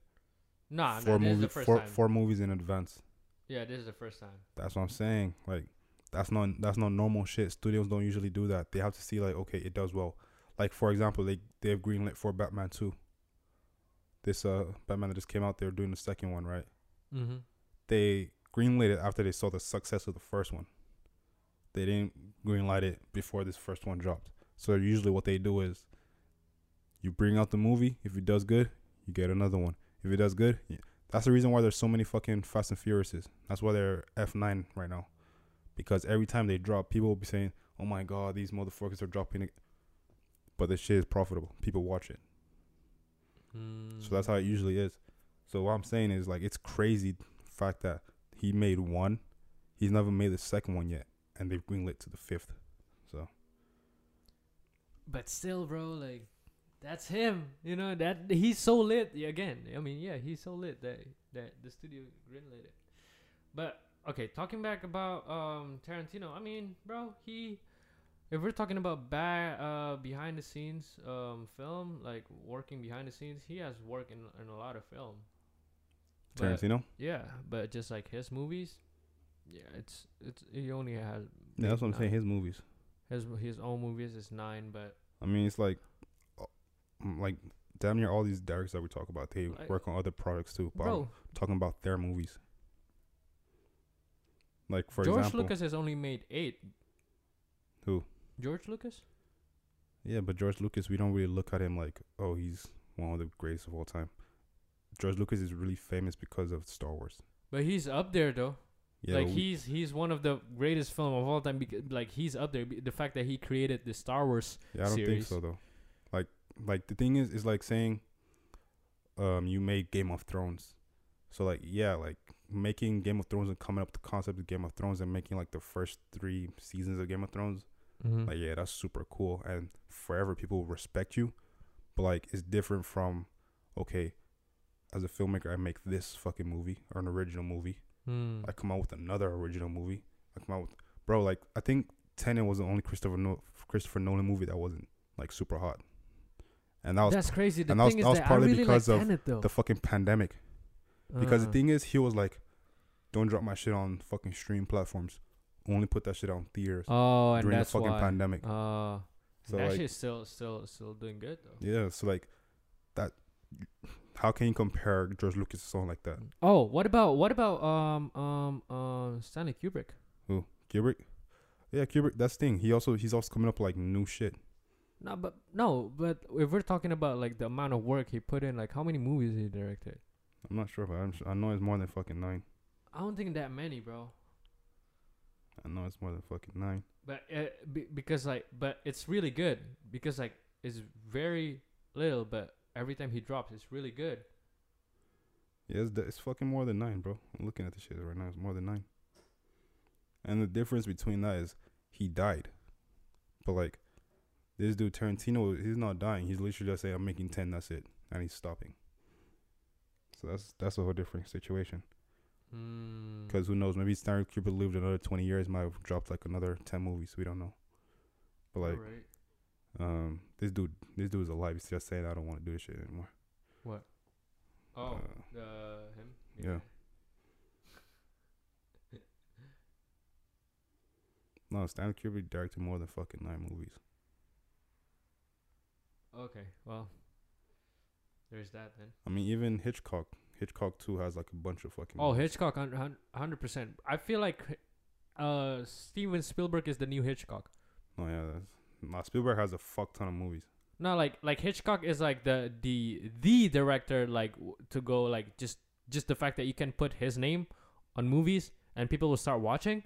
Nah, four nah movies, four, four movies in advance. Yeah, this is the first time. That's what I'm saying. Like that's not that's not normal shit. Studios don't usually do that. They have to see like okay, it does well. Like for example, they they have greenlit for Batman two. This uh Batman that just came out, they're doing the second one, right? Mm-hmm. They greenlit it after they saw the success of the first one. They didn't greenlight it before this first one dropped. So usually what they do is you bring out the movie, if it does good, you get another one. If it does good, y- that's the reason why there's so many fucking Fast and Furiouses. That's why they're F9 right now. Because every time they drop, people will be saying, "Oh my god, these motherfuckers are dropping it." But the shit is profitable. People watch it. Mm. So that's how it usually is. So what I'm saying is like it's crazy fact that he made one, he's never made the second one yet, and they've greenlit to the fifth. So But still, bro, like that's him. You know that he's so lit. Again, I mean, yeah, he's so lit that that the studio greenlit it. But okay, talking back about um Tarantino. I mean, bro, he. If we're talking about ba- uh behind the scenes um film like working behind the scenes, he has worked in in a lot of film. But- Tarantino, yeah, but just like his movies, yeah, it's it's he only has yeah, that's what I'm nine. saying. His movies. His his own movies is nine, but I mean, it's like, uh, like damn near all these directors that we talk about, they Like- work on other products too. But I'm bro, talking about their movies. Like for George example, Lucas has only made eight. Who? George Lucas? yeah, but George Lucas, we don't really look at him like, oh, he's one of the greatest of all time. George Lucas is really famous because of Star Wars. But he's up there though. Yeah, like he's he's one of the greatest film of all time. Because like he's up there. The fact that he created the Star Wars. Yeah, I don't series. think so though. Like, like the thing is, is like saying, um, you made Game of Thrones. So like, yeah, like making Game of Thrones and coming up with the concept of Game of Thrones and making like the first three seasons of Game of Thrones. Mm-hmm. Like, yeah, that's super cool, and forever people will respect you. But like, it's different from, okay, as a filmmaker, I make this fucking movie or an original movie. Mm. I come out with another original movie. I come out with, bro. Like I think Tenet was the only Christopher no- Christopher Nolan movie that wasn't like super hot, and that was That's crazy. The and that was- thing that is was that partly really because like of Tenet though. the fucking pandemic. Because Uh, the thing is, he was like, "Don't drop my shit on fucking stream platforms. Only put that shit on theaters Oh, and during the that's fucking why. pandemic." Uh, So that like, shit's still still still doing good though. yeah. So like, that. How can you compare George Lucas to someone like that? Oh, what about what about um um um Stanley Kubrick? Who Kubrick? Yeah, Kubrick. That's the thing. He also he's also coming up with, like new shit. No, but no, but if we're talking about like the amount of work he put in, like how many movies he directed? I'm not sure, but I'm, s- I know it's more than fucking nine. I don't think that many, bro. I know it's more than fucking nine. But uh, be, because like, but it's really good because like it's very little, but every time he drops, it's really good. Yeah, it's, it's fucking more than nine, bro. I'm looking at the shit right now. It's more than nine. And the difference between that is he died, but like this dude Tarantino, he's not dying. He's literally just saying, "I'm making ten. That's it," and he's stopping. So that's that's a whole different situation. Mm. Because who knows? Maybe Stanley Kubrick lived another twenty years, might have dropped like another ten movies. We don't know. But like. Um, this dude, this dude's alive. He's just saying, "I don't want to do this shit anymore." what? Oh, Uh, uh, him. yeah. No, Stanley Kubrick directed more than fucking nine movies. Okay, well, there's that then. I mean, even Hitchcock, Hitchcock too has like a bunch of fucking. Oh, movies. Hitchcock, hundred percent. I feel like uh Steven Spielberg is the new Hitchcock. Oh yeah, that's, nah, Spielberg has a fuck ton of movies. No, like like Hitchcock is like the the the director like to go like just just the fact that you can put his name on movies and people will start watching.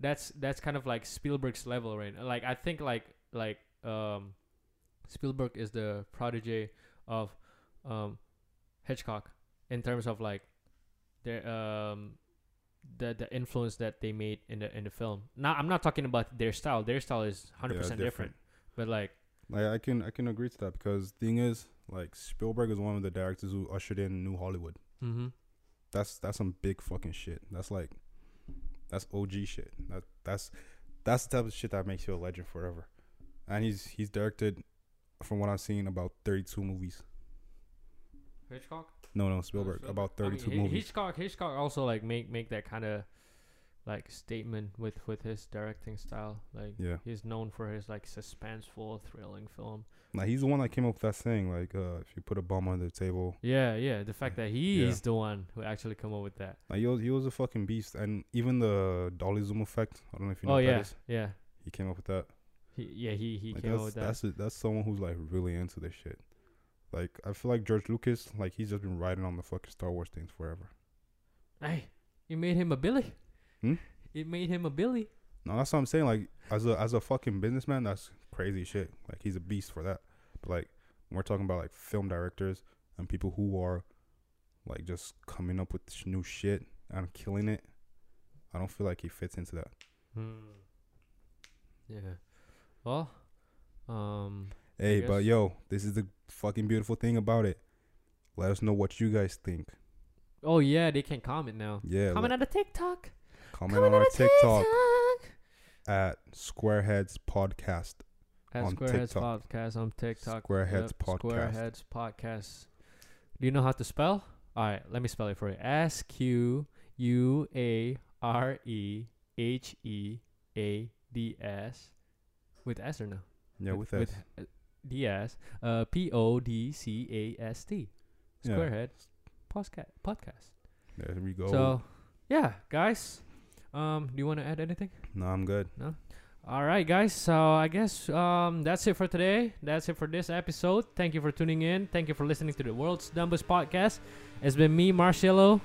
That's that's kind of like Spielberg's level, right? Like I think like like um Spielberg is the protege of um Hitchcock in terms of like their um the the influence that they made in the in the film. Now I'm not talking about their style. Their style is hundred Yeah, percent different. But like Like I can I can agree to that because thing is like Spielberg is one of the directors who ushered in New Hollywood. mm-hmm. That's that's some big fucking shit. That's like that's OG shit. That that's that's the type of shit that makes you a legend forever. And he's he's directed from what I've seen about 32 movies. Hitchcock. No, no, Spielberg, Spielberg. about I mean, 32 movies. Hitchcock, Hitchcock also like make make that kind of like statement with with his directing style. Like Yeah. he's known for his like suspenseful, thrilling film. Like he's the one that came up with that saying like uh if you put a bomb on the table. Yeah, yeah. The fact that he's Yeah. the one who actually come up with that. Like he was he was a fucking beast and even the dolly zoom effect, I don't know if you know oh yeah, that is. yeah. He came up with that. He yeah he he like came up with that. that's a, that's someone who's like really into this shit. Like I feel like George Lucas, like he's just been riding on the fucking Star Wars things forever. Hey, you made him a Billy. Hmm? It made him a Billy. No, that's what I'm saying. Like as a as a fucking businessman, that's crazy shit. Like he's a beast for that. But like when we're talking about like film directors and people who are like just coming up with new shit and killing it, I don't feel like he fits into that. Hmm. Yeah. Well, um. Hey, but yo, this is the fucking beautiful thing about it. Let us know what you guys think. Oh yeah, they can comment now. Yeah, comment on the TikTok. comment on our TikTok at Squareheads Podcast. At on Squareheads TikTok. Podcast on TikTok. Squareheads Yep, Podcast. Squareheads Podcast. Do you know how to spell? All right, let me spell it for you. S Q U A R E H E A D S with S or no? Yeah, with us. uh, D S. Uh, P O D C A S T. Yeah. Podcast. Podcast. There we go. So, yeah, guys. Um, do you want to add anything? no, I'm good. No. All right, guys. So I guess um, that's it for today. That's it for this episode. Thank you for tuning in. Thank you for listening to the World's Dumbest Podcast. It's been me, Marcelo,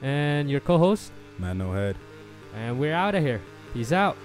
and your co-host, Man, no head. and we're out of here. Peace out.